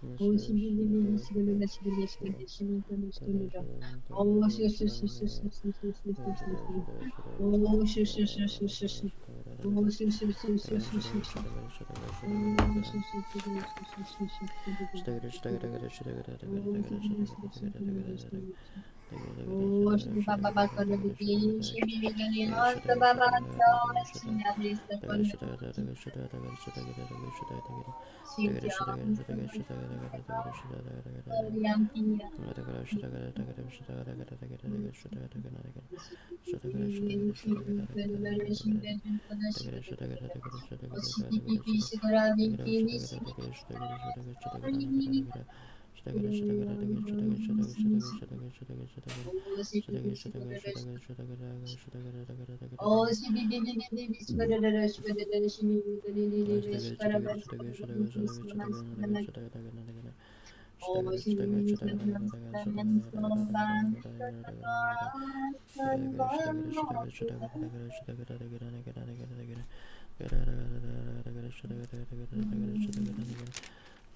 sigama Oh, si bibi bibi sigara bashi bibi sigara bashi sigara bashi Oh, sigara bashi bibi gani sigara bashi sigara bashi sigara Oh, sigara bibi bashi bashi Bibi sigara gani bibi Oh, si bibi bibi sigara bashi bibi sigara sigara sigara Oh, si si si si si si si si si si Oh, si si si si si si Oh, si si si si si si si Oh, si si si si si si si Oh, si baba baba na bibi si bibi Hoje babá bacana de bicho, menina nossa, babacana, tinha vista quando... Thank you. Oh,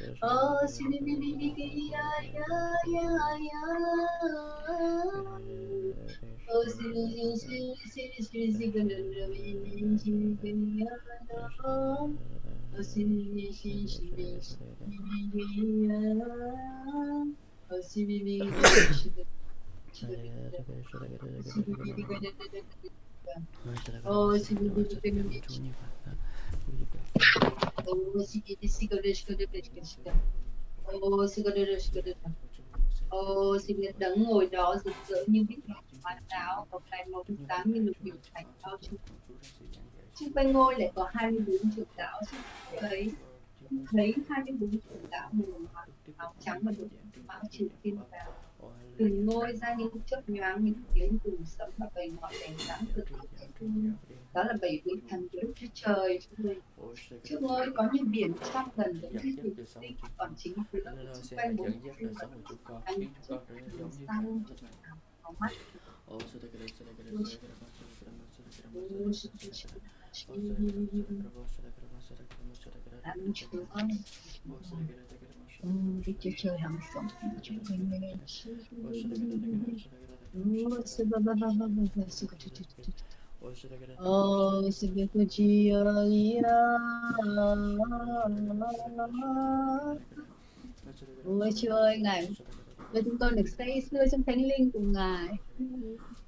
Aa seninle O sikidi sigole sikole sikole sikole. O sigole sikole Ô, sinh nhật đấng ngồi đó rực rỡ như biết ngọc hoàn đáo có cái móng tám như lục biểu thành bao trùm. Xung quanh ngôi lại có 24 trưởng lão xung quanh hai mươi bốn trưởng lão màu trắng và đội mão trừ thiên vào từng ngôi ra những chớp nhoáng những tiếng từ sấm và bầy mọi đèn sáng từ đó là bảy vị thần của đức chúa trời trước ngôi có như biển trong gần đến khi chúng sinh còn chính giữa xung quanh bốn phương anh trước sang có mắt Thank you. Oh, Ôi Chúa ơi, Ngài, cho chúng con được say sưa trong Thánh Linh cùng Ngài.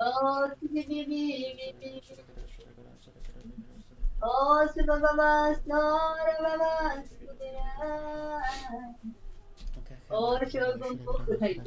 Oh, Oh, Siva Baba, Snora Baba, Sudaya. Oh, Shiva Gumpo, thầy